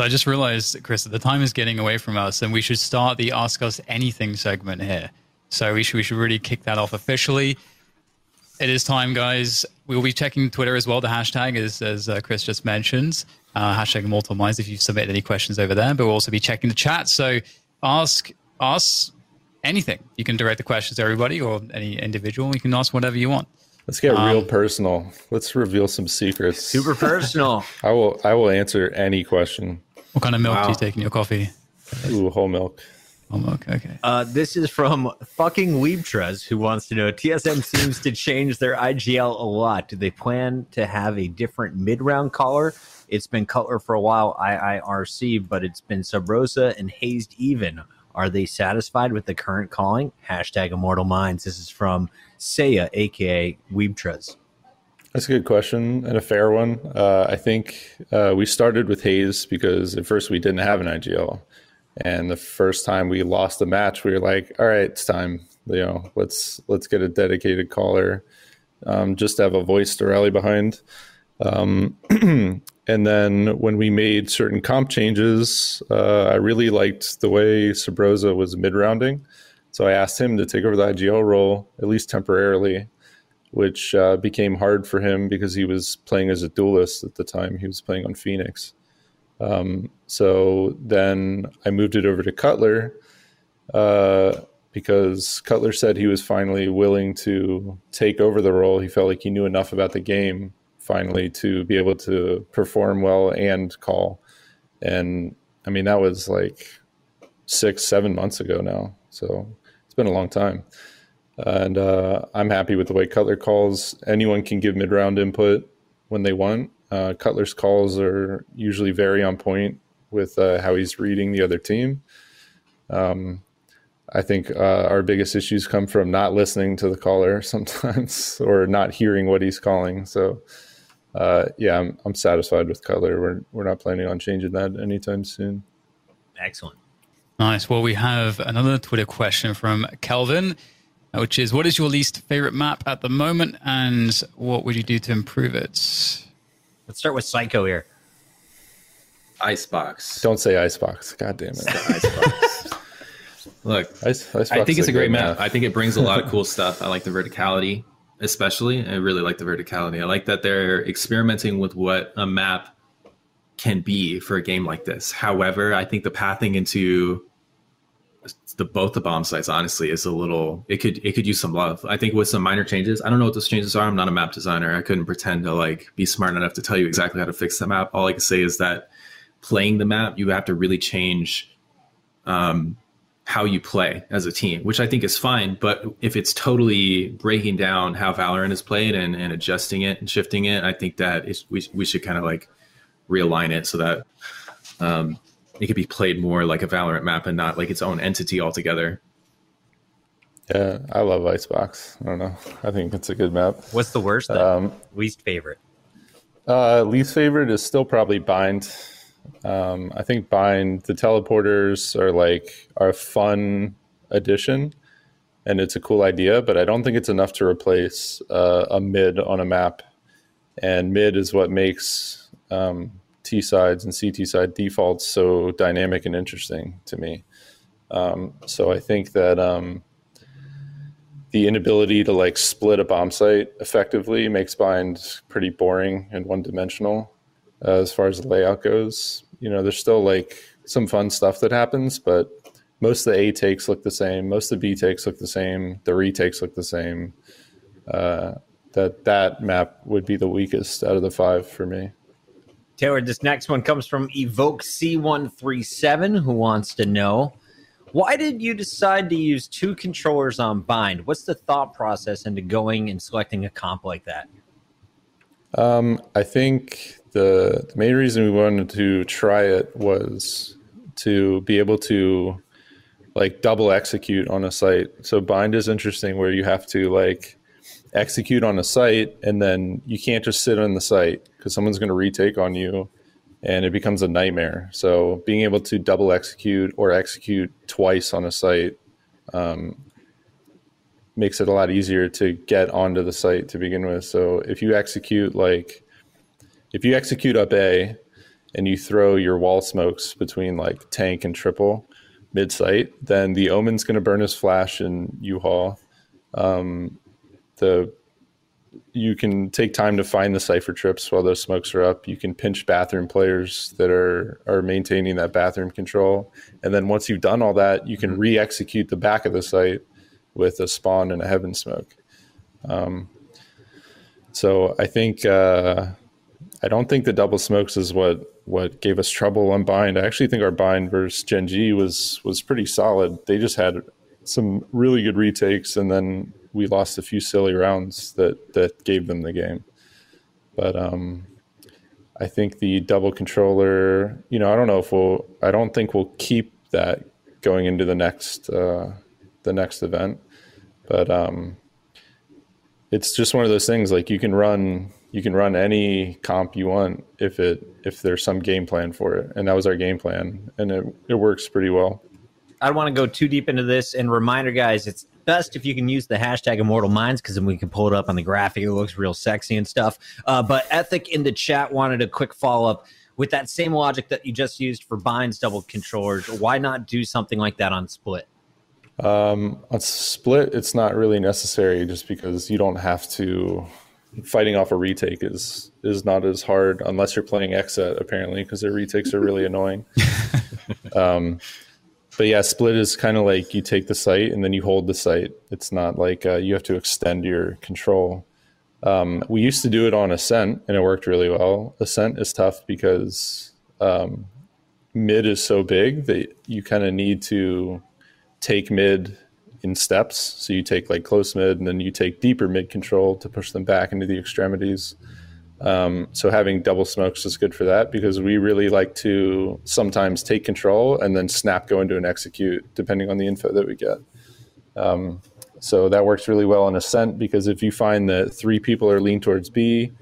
So I just realized, Chris, that the time is getting away from us, and we should start the Ask Us Anything segment here. So we should we should really kick that off officially. It is time, guys. We will be checking Twitter as well. The hashtag is, as uh, Chris just mentioned, uh, hashtag Immortal Minds. If you've submitted any questions over there, but we'll also be checking the chat. So ask us anything. You can direct the questions to everybody or any individual. You can ask whatever you want. Let's get um, real personal. Let's reveal some secrets. Super personal. [LAUGHS] I will. I will answer any question. What kind of milk wow. do you take in your coffee? Ooh, whole milk. Whole milk, okay. Uh, this is from fucking Weebtras, who wants to know TSM [LAUGHS] seems to change their IGL a lot. Do they plan to have a different mid round caller? It's been Cutler for a while, IIRC, but it's been Subroza and Hazed even. Are they satisfied with the current calling? Hashtag Immortal Minds. This is from Saya, aka Weebtras. That's a good question and a fair one. Uh, I think uh, we started with Hazed because at first we didn't have an IGL, and the first time we lost a match, we were like, "All right, it's time. You know, let's let's get a dedicated caller, um, just to have a voice to rally behind." Um, [CLEARS THROAT] and then when we made certain comp changes, uh, I really liked the way Subroza was mid rounding, so I asked him to take over the IGL role at least temporarily which uh, became hard for him because he was playing as a duelist at the time. He was playing on Phoenix. Um, so then I moved it over to Cutler uh, because Cutler said he was finally willing to take over the role. He felt like he knew enough about the game finally to be able to perform well and call. And I mean, that was like six, seven months ago now. So it's been a long time and uh, I'm happy with the way Cutler calls. Anyone can give mid round input when they want. Uh, Cutler's calls are usually very on point with uh, how he's reading the other team. Um, I think uh, our biggest issues come from not listening to the caller [LAUGHS] sometimes or not hearing what he's calling. So, uh, yeah, I'm, I'm satisfied with Cutler. We're, we're not planning on changing that anytime soon. Excellent. Nice. Well, we have another Twitter question from Kelvin which is what is your least favorite map at the moment and what would you do to improve it? Let's start with Syyko here. Icebox. Don't say Icebox. God damn it. Icebox. [LAUGHS] Look, Ice, Icebox I think it's a great map. map. I think it brings a lot of [LAUGHS] cool stuff. I like the verticality, especially. I really like the verticality. I like that they're experimenting with what a map can be for a game like this. However, I think the pathing into the both the bomb sites honestly is a little it could it could use some love. I think with some minor changes i don't know what those changes are. I'm not a map designer. I couldn't pretend to like be smart enough to tell you exactly how to fix the map. All i can say is that playing the map you have to really change um, how you play as a team which i think is fine. But if it's totally breaking down how valorant is played and, and adjusting it and shifting it i think that we, we should kind of like realign it so that um, it could be played more like a Valorant map and not like its own entity altogether. Yeah, I love Icebox. I don't know. I think it's a good map. What's the worst? Um, least favorite? Uh, least favorite is still probably Bind. Um, I think Bind, the teleporters are like are a fun addition, and it's a cool idea. But I don't think it's enough to replace uh, a mid on a map. And mid is what makes um, T sides and CT side defaults so dynamic and interesting to me. Um, so I think that um, the inability to like split a bomb site effectively makes bind pretty boring and one dimensional uh, as far as the layout goes. You know, there's still like some fun stuff that happens, but most of the A takes look the same. Most of the B takes look the same. The retakes look the same. Uh, that that map would be the weakest out of the five for me. Taylor, this next one comes from Evoke C137, who wants to know why did you decide to use two controllers on bind? What's the thought process into going and selecting a comp like that? Um, I think the, the main reason we wanted to try it was to be able to like double execute on a site. So bind is interesting where you have to like execute on a site and then you can't just sit on the site because someone's going to retake on you and it becomes a nightmare. So being able to double execute or execute twice on a site um, makes it a lot easier to get onto the site to begin with. So if you execute like if you execute up A and you throw your wall smokes between like tank and triple mid site, then the omen's going to burn his flash in U-Haul. Um, the you can take time to find the Cypher trips while those smokes are up. You can pinch bathroom players that are are maintaining that bathroom control, and then once you've done all that, you can mm-hmm. re-execute the back of the site with a spawn and a heaven smoke. Um, so I think uh, I don't think the double smokes is what what gave us trouble on bind. I actually think our bind versus Gen G was was pretty solid. They just had some really good retakes, and then we lost a few silly rounds that that gave them the game. But um, I think the double controller, you know, I don't know if we'll. I don't think we'll keep that going into the next uh, the next event, but um, it's just one of those things. Like you can run you can run any comp you want if it if there's some game plan for it, and that was our game plan, and it it works pretty well. I don't want to go too deep into this. And reminder, guys, it's best if you can use the hashtag Immortal Minds because then we can pull it up on the graphic. It looks real sexy and stuff. Uh, but Ethic in the chat wanted a quick follow up with that same logic that you just used for binds double controllers. Why not do something like that on Split? Um, on Split, it's not really necessary just because you don't have to. Fighting off a retake is is not as hard unless you're playing XSET apparently because their retakes are really annoying. [LAUGHS] um, but yeah, split is kind of like you take the site and then you hold the site. It's not like uh, you have to extend your control. Um, we used to do it on ascent and it worked really well. Ascent is tough because um, mid is so big that you kind of need to take mid in steps. So you take like close mid and then you take deeper mid control to push them back into the extremities. Um, so having double smokes is good for that because we really like to sometimes take control and then snap go into an execute depending on the info that we get. Um, so that works really well on ascent because if you find that three people are lean towards B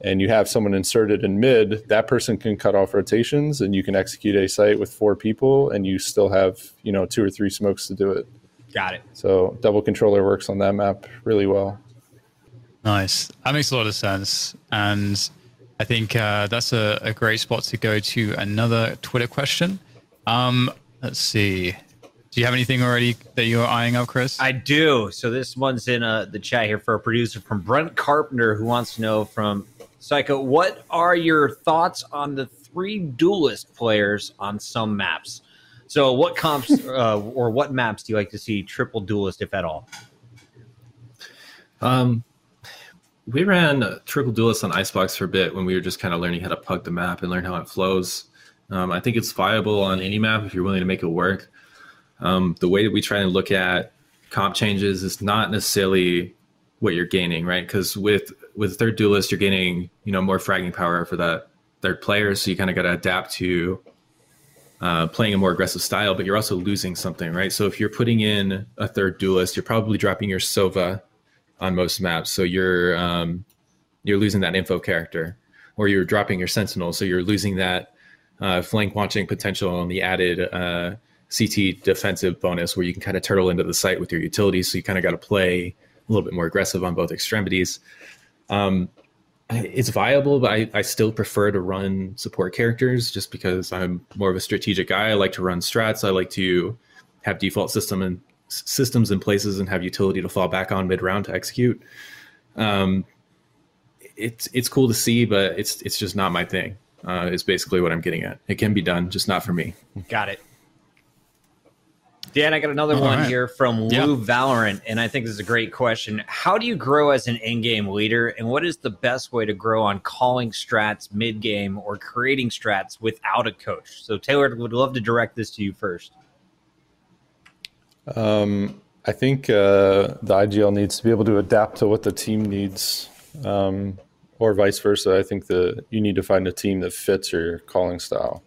and you have someone inserted in mid, that person can cut off rotations and you can execute a site with four people and you still have, you know, two or three smokes to do it. Got it. So double controller works on that map really well. Nice. That makes a lot of sense. And I think uh, that's a, a, great spot to go to another Twitter question. Um, let's see. Do you have anything already that you're eyeing up, Chris? I do. So this one's in uh, the chat here for a producer from Brent Carpenter who wants to know from Syyko, what are your thoughts on the three duelist players on some maps? So what comps [LAUGHS] uh, or what maps do you like to see triple duelist, if at all? Um, we ran triple duelist on Icebox for a bit when we were just kind of learning how to plug the map and learn how it flows. Um, I think it's viable on any map if you're willing to make it work. Um, the way that we try and look at comp changes is not necessarily what you're gaining, right? Because with with third duelist, you're gaining you know more fragging power for that third player, so you kind of got to adapt to uh, playing a more aggressive style. But you're also losing something, right? So if you're putting in a third duelist, you're probably dropping your Sova on most maps. So you're um, you're losing that info character, or you're dropping your sentinel, so you're losing that uh, flank watching potential and the added uh, CT defensive bonus, where you can kind of turtle into the site with your utilities. So you kind of got to play a little bit more aggressive on both extremities. Um, it's viable, but I, I still prefer to run support characters just because I'm more of a strategic guy. I like to run strats. I like to have default system and systems in places and have utility to fall back on mid round to execute. Um, it's it's cool to see, but it's it's just not my thing. Uh, is basically what I'm getting at. It can be done, just not for me. Got it. Dan, I got another All one right. here from Lou Valorant, and I think this is a great question. How do you grow as an in-game leader, and what is the best way to grow on calling strats mid-game or creating strats without a coach? So, Taylor, would love to direct this to you first. Um, I think uh, the IGL needs to be able to adapt to what the team needs, um, or vice versa. I think that you need to find a team that fits your calling style.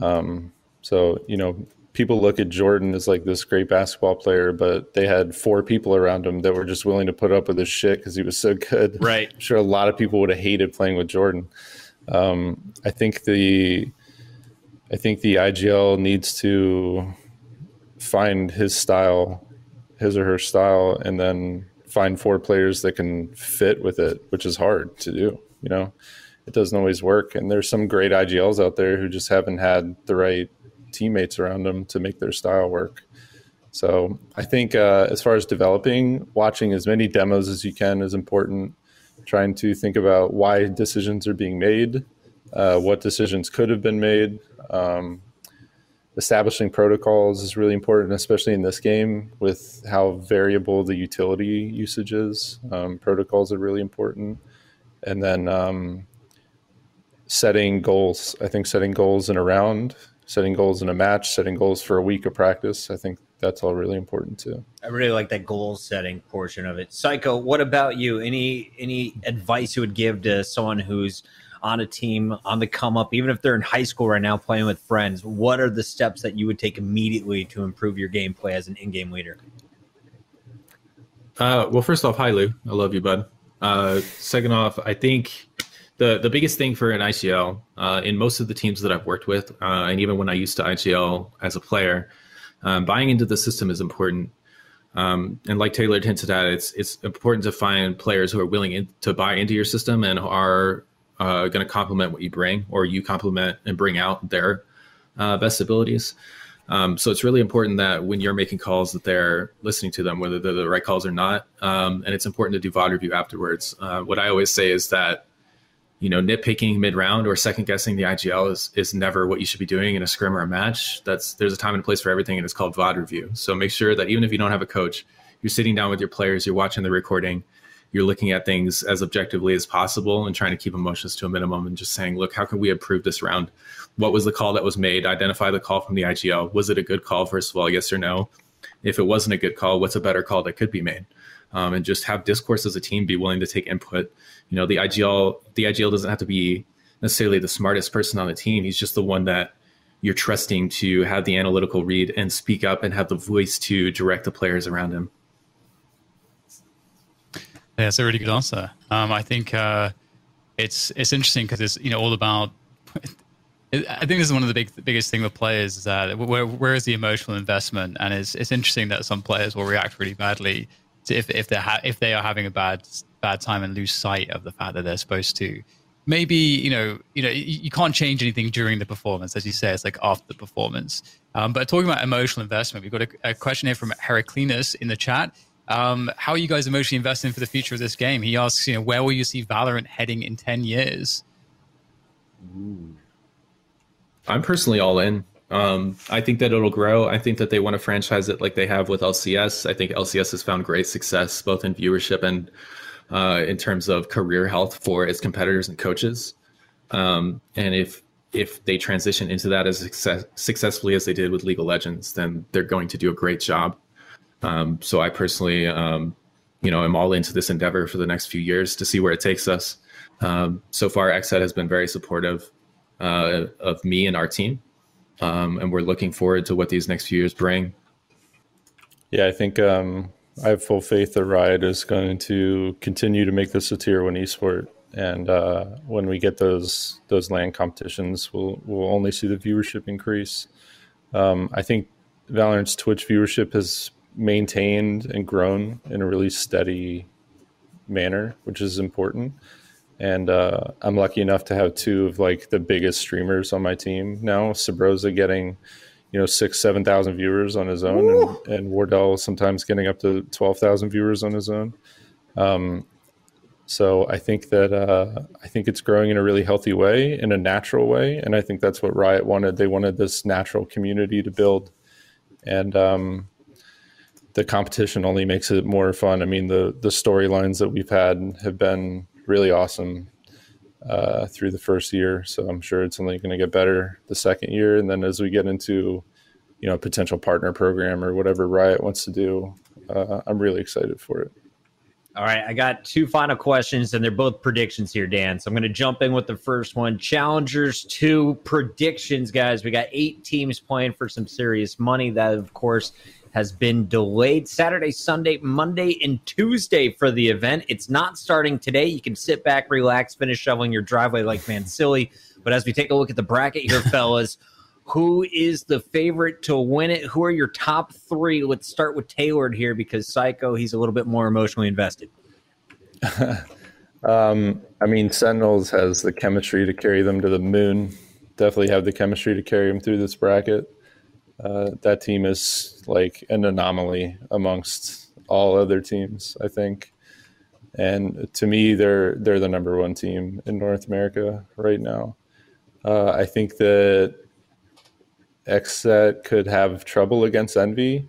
Um, so you know, people look at Jordan as like this great basketball player, but they had four people around him that were just willing to put up with his shit because he was so [LAUGHS] good. Right. I'm sure a lot of people would have hated playing with Jordan. Um, I think the I think the IGL needs to find his style, his or her style, and then find four players that can fit with it, which is hard to do. You know, it doesn't always work. And there's some great IGLs out there who just haven't had the right teammates around them to make their style work. So I think uh, as far as developing, watching as many demos as you can is important. Trying to think about why decisions are being made, uh, what decisions could have been made, um, establishing protocols is really important, especially in this game with how variable the utility usage is. Um, protocols are really important. And then um, setting goals. I think setting goals in a round, setting goals in a match, setting goals for a week of practice. I think that's all really important too. I really like that goal setting portion of it. Syyko, what about you? Any any advice you would give to someone who's on a team on the come up, even if they're in high school right now playing with friends? What are the steps that you would take immediately to improve your gameplay as an in-game leader? Uh, well, first off, hi Lou, I love you, bud. Uh, second off, I think the the biggest thing for an IGL uh, in most of the teams that I've worked with, uh, and even when I used to IGL as a player, um, buying into the system is important. Um, and like Taylor hinted at, it's it's important to find players who are willing in, to buy into your system and are uh, going to complement what you bring, or you complement and bring out their uh, best abilities. Um, so it's really important that when you're making calls, that they're listening to them, whether they're the right calls or not. Um, and it's important to do VOD review afterwards. Uh, what I always say is that you know, nitpicking mid round or second guessing the IGL is is never what you should be doing in a scrim or a match. That's there's a time and place for everything, and it's called VOD review. So make sure that even if you don't have a coach, you're sitting down with your players, you're watching the recording, you're looking at things as objectively as possible, and trying to keep emotions to a minimum, and just saying, look, how can we improve this round? What was the call that was made? Identify the call from the IGL. Was it a good call? First of all, yes or no. If it wasn't a good call, what's a better call that could be made? Um, and just have discourse as a team, be willing to take input you know the IGL the IGL doesn't have to be necessarily the smartest person on the team. He's just the one that you're trusting to have the analytical read and speak up and have the voice to direct the players around him. Yeah, that's a really good answer. Um, I think uh, it's it's interesting because it's you know all about. I think this is one of the big the biggest thing with players is that where where is the emotional investment, and it's it's interesting that some players will react really badly to if if they ha- if they are having a bad bad time and lose sight of the fact that they're supposed to maybe you know you know you, can't change anything during the performance as you say it's like after the performance um, but talking about emotional investment we've got a, a question here from heraclinus in the chat um, how are you guys emotionally investing for the future of this game he asks you know where will you see valorant heading in 10 years Ooh. i'm personally all in um, I think that it'll grow. I think that they want to franchise it like they have with LCS. I think LCS has found great success both in viewership and uh, in terms of career health for its competitors and coaches. Um, and if if they transition into that as success, successfully as they did with League of Legends, then they're going to do a great job. Um, so I personally, um, you know, am all into this endeavor for the next few years to see where it takes us. Um, so far, XSET has been very supportive uh, of me and our team, um, and we're looking forward to what these next few years bring. Yeah, I think um, I have full faith that Riot is going to continue to make this a tier one esport. And uh, when we get those those LAN competitions, we'll we'll only see the viewership increase. Um, I think Valorant's Twitch viewership has maintained and grown in a really steady manner, which is important. And uh, I'm lucky enough to have two of like the biggest streamers on my team now. Subroza getting you know six seven thousand viewers on his own and, and, wardell sometimes getting up to 12000 viewers on his own um, so i think that uh, i think it's growing in a really healthy way in a natural way and i think that's what riot wanted they wanted this natural community to build and um, the competition only makes it more fun i mean the the storylines that we've had have been really awesome uh, through the first year. So I'm sure it's only going to get better the second year. And then as we get into, you know, a potential partner program or whatever Riot wants to do, uh, I'm really excited for it. All right, I got two final questions, and they're both predictions here, Dan. So I'm going to jump in with the first one. Challengers two predictions, guys. We got eight teams playing for some serious money. That, of course, has been delayed Saturday, Sunday, Monday, and Tuesday for the event. It's not starting today. You can sit back, relax, finish shoveling your driveway like man silly. But as we take a look at the bracket here, [LAUGHS] fellas, who is the favorite to win it? Who are your top three? Let's start with Taylor here because Syyko, he's a little bit more emotionally invested. [LAUGHS] um, I mean, Sentinels has the chemistry to carry them to the moon. Definitely have the chemistry to carry them through this bracket. Uh, that team is like an anomaly amongst all other teams, I think. And to me, they're they're the number one team in North America right now. Uh, I think that XSET could have trouble against Envy.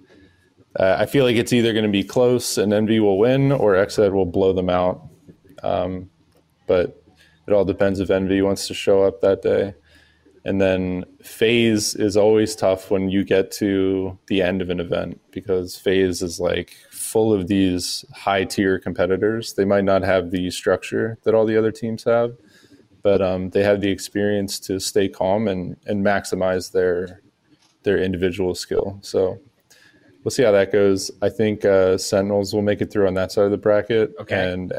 Uh, I feel like it's either going to be close and Envy will win, or XSET will blow them out. Um, but it all depends if Envy wants to show up that day. And then phase is always tough when you get to the end of an event because phase is like full of these high tier competitors. They might not have the structure that all the other teams have, but um, they have the experience to stay calm and, and maximize their their individual skill. So we'll see how that goes. I think uh, Sentinels will make it through on that side of the bracket, okay. and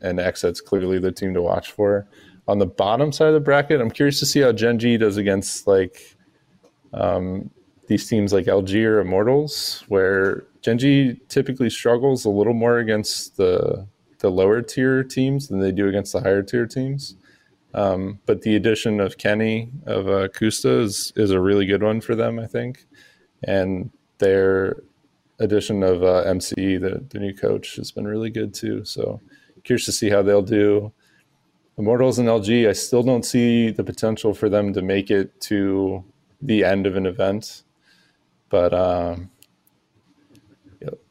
and XSET's clearly the team to watch for on the bottom side of the bracket, I'm curious to see how Gen G does against like um, these teams like LG or Immortals, where Gen G typically struggles a little more against the the lower tier teams than they do against the higher tier teams. Um, but the addition of Kenny of uh, koosta is is a really good one for them, I think, and their addition of uh, MCE, the, the new coach, has been really good too. So curious to see how they'll do. Immortals and LG, I still don't see the potential for them to make it to the end of an event, but um,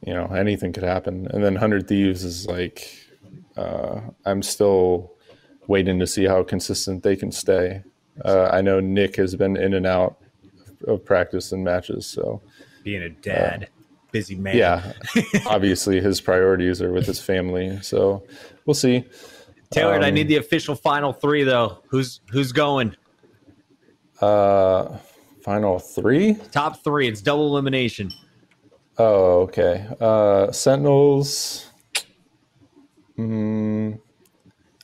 you know anything could happen. And then Hundred Thieves is like uh, I'm still waiting to see how consistent they can stay. Uh, I know Nick has been in and out of practice and matches, so being a dad, uh, busy man. Yeah, obviously his priorities are with his family, so we'll see. Taylor, um, I need um, the official final three though. Who's who's going? Uh, final three. Top three. It's double elimination. Oh, okay. Uh, Sentinels. Mm,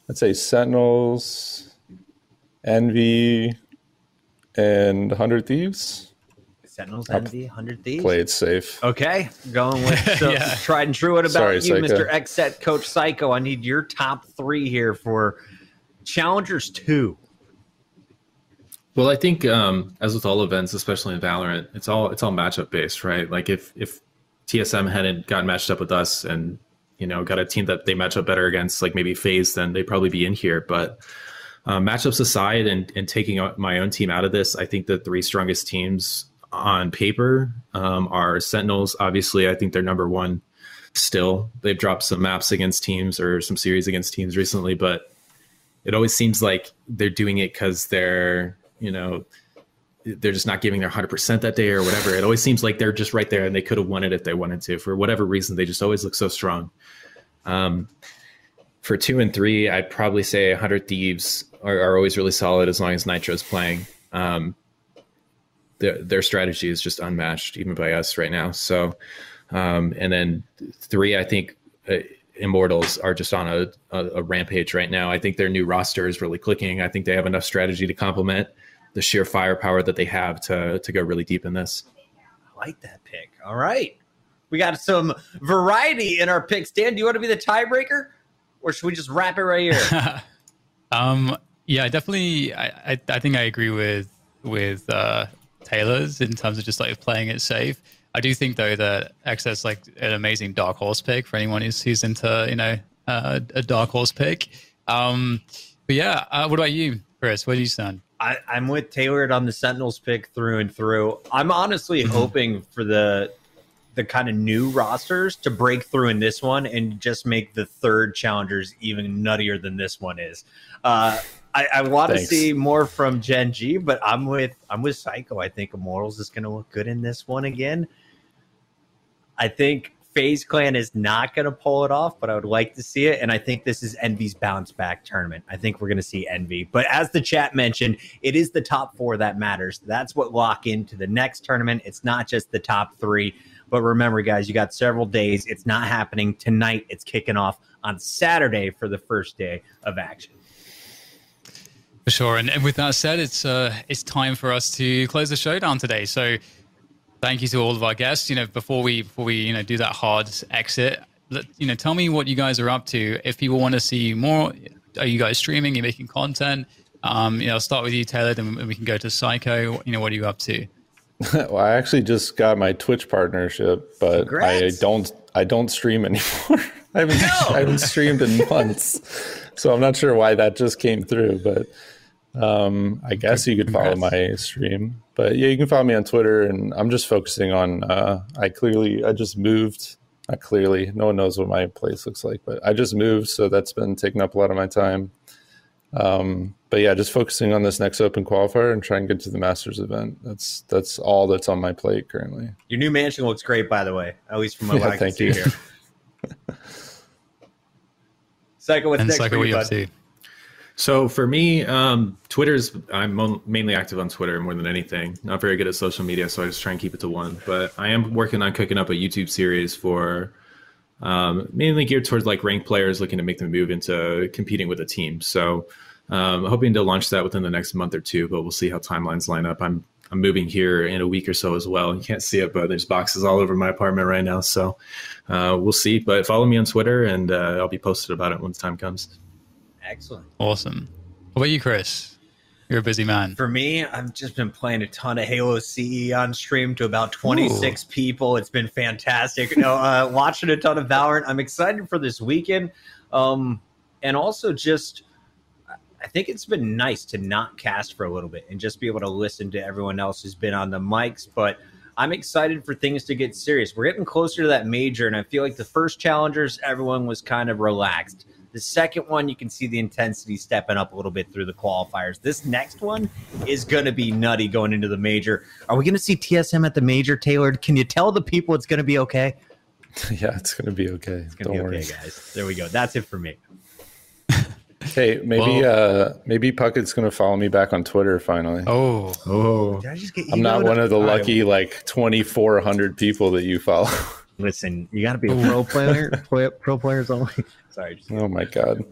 I'd say Sentinels, Envy, and Hundred Thieves. Sentinels Envy, 100 Thieves. Play it safe. Okay. Going with [LAUGHS] so yeah. tried and true. What about Sorry, you, Syyko. Mr. Xset Coach Syyko? I need your top three here for Challengers 2. Well, I think um, as with all events, especially in Valorant, it's all it's all matchup based, right? Like if if TSM hadn't gotten matched up with us and you know got a team that they match up better against, like maybe FaZe, then they'd probably be in here. But um, matchups aside, and and taking my own team out of this, I think the three strongest teams on paper um, are Sentinels. Obviously, I think they're number one still. They've dropped some maps against teams or some series against teams recently, but it always seems like they're doing it because they're, you know, they're just not giving their 100% that day or whatever. It always seems like they're just right there and they could have won it if they wanted to. For whatever reason, they just always look so strong. Um, for two and three, I'd probably say 100 Thieves are, are always really solid as long as nitr0's playing. Um, their, their strategy is just unmatched even by us right now. So, um, and then three, I think uh, Immortals are just on a, a, a, rampage right now. I think their new roster is really clicking. I think they have enough strategy to complement the sheer firepower that they have to to go really deep in this. I like that pick. All right, we got some variety in our picks. Dan, do you want to be the tiebreaker, or should we just wrap it right here? [LAUGHS] um, yeah, definitely. I, I, I think I agree with with uh, Taylor's in terms of just like playing it safe. I do think though that Xset's like an amazing dark horse pick for anyone who's, who's into you know uh, a dark horse pick. Um, but yeah, uh, what about you, Chris? What do you stand? I, am with Taylor on the Sentinels pick through and through. I'm honestly mm-hmm. hoping for the the kind of new rosters to break through in this one and just make the third challengers even nuttier than this one is. Uh, I, I want to see more from Gen G, but I'm with I'm with Syyko. I think Immortals is going to look good in this one again. I think FaZe Clan is not going to pull it off, but I would like to see it. And I think this is Envy's bounce back tournament. I think we're going to see Envy. But as the chat mentioned, it is the top four that matters. That's what lock into the next tournament. It's not just the top three. But remember, guys, you got several days. It's not happening tonight. It's kicking off on Saturday for the first day of action. For sure. And, and with that said, it's uh, it's time for us to close the show down today. So thank you to all of our guests. You know, before we before we you know do that hard exit, let, you know, tell me what you guys are up to. If people want to see more, are you guys streaming? You're making content? Um, you know, I'll start with you, Taylor, then we can go to Syyko. You know, what are you up to? [LAUGHS] well, I actually just got my Twitch partnership, but Congrats. I don't I don't stream [LAUGHS] anymore. I haven't no. I haven't streamed in months, so I'm not sure why that just came through. But um, I guess you could follow my stream. But yeah, you can follow me on Twitter, and I'm just focusing on. Uh, I clearly I just moved. Not clearly, no one knows what my place looks like, but I just moved, so that's been taking up a lot of my time. Um, but yeah, just focusing on this next Open qualifier and trying to get to the Masters event. That's that's all that's on my plate currently. Your new mansion looks great, by the way. At least from what yeah, I can see you. here. [LAUGHS] Syyko, what's and next Syyko, for you, bud? So for me, um, Twitter's I'm mainly active on Twitter more than anything. Not very good at social media, so I just try and keep it to one. But I am working on cooking up a YouTube series for um, mainly geared towards like ranked players looking to make the move into competing with a team. So um, hoping to launch that within the next month or two, but we'll see how timelines line up. I'm I'm moving here in a week or so as well. You can't see it, but there's boxes all over my apartment right now. So uh, we'll see. But follow me on Twitter, and uh, I'll be posted about it when the time comes. Excellent. Awesome. What about you, Chris? You're a busy man. For me, I've just been playing a ton of Halo CE on stream to about 26 Ooh. people. It's been fantastic. You know, uh, [LAUGHS] watching a ton of Valorant. I'm excited for this weekend. Um, and also just I think it's been nice to not cast for a little bit and just be able to listen to everyone else who's been on the mics. But I'm excited for things to get serious. We're getting closer to that major, and I feel like the first challengers, everyone was kind of relaxed. The second one, you can see the intensity stepping up a little bit through the qualifiers. This next one is going to be nutty going into the major. Are we going to see TSM at the major, Taylor? Can you tell the people it's going to be okay? [LAUGHS] Yeah, it's going to be okay. It's going to be worry. okay, guys. There we go. That's it for me. [LAUGHS] Hey, maybe well, uh maybe Puckett's gonna follow me back on Twitter finally. Oh, oh! I'm not one of the lucky like 2,400 people that you follow. [LAUGHS] Listen, you got to be a pro player. [LAUGHS] pro, pro players only. [LAUGHS] Sorry. Just, oh my god.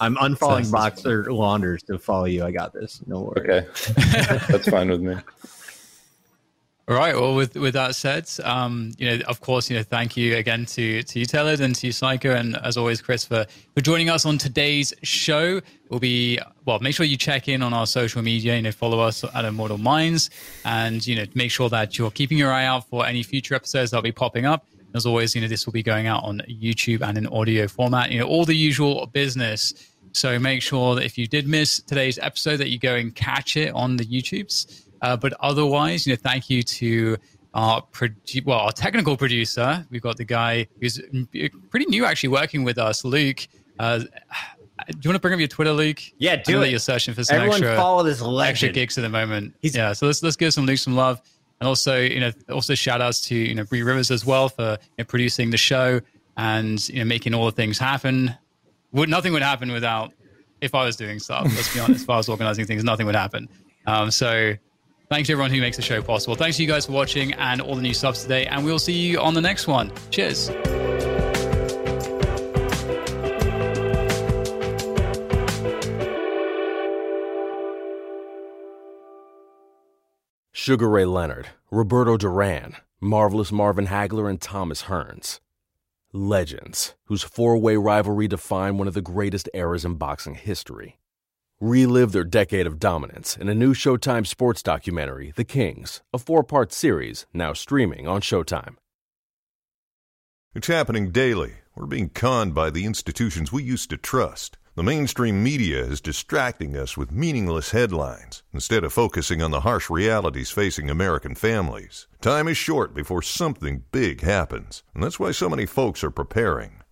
I'm unfollowing Boxer Launders to follow you. I got this. No worries. Okay, [LAUGHS] that's fine with me. All right. Well, with with that said, um, you know, of course, you know, thank you again to to you, Taylor, and to you, Syyko, and as always, Chris, for for joining us on today's show. We'll be well. Make sure you check in on our social media. You know, follow us at Immortal Minds, and you know, make sure that you're keeping your eye out for any future episodes that'll be popping up. As always, you know, this will be going out on YouTube and in audio format. You know, all the usual business. So make sure that if you did miss today's episode, that you go and catch it on the YouTubes. Uh, but otherwise, you know, thank you to our produ- well, our technical producer. We've got the guy who's pretty new, actually working with us, Luke. Uh, do you want to bring up your Twitter, Luke? Yeah, do it. You're searching for some Everyone extra, follow this legend. extra gigs at the moment. He's, yeah, so let's let's give some Luke some love, and also you know also shout outs to you know Bree Rivers as well for you know, producing the show and you know making all the things happen. Would nothing would happen without if I was doing stuff. Let's be honest, if I was organizing things, nothing would happen. Um, so Thanks to everyone who makes the show possible. Thanks to you guys for watching and all the new subs today. And we'll see you on the next one. Cheers. Sugar Ray Leonard, Roberto Duran, Marvelous Marvin Hagler, and Thomas Hearns. Legends, whose four way rivalry defined one of the greatest eras in boxing history. Relive their decade of dominance in a new Showtime sports documentary, The Kings, a four part series now streaming on Showtime. It's happening daily. We're being conned by the institutions we used to trust. The mainstream media is distracting us with meaningless headlines instead of focusing on the harsh realities facing American families. Time is short before something big happens, and that's why so many folks are preparing.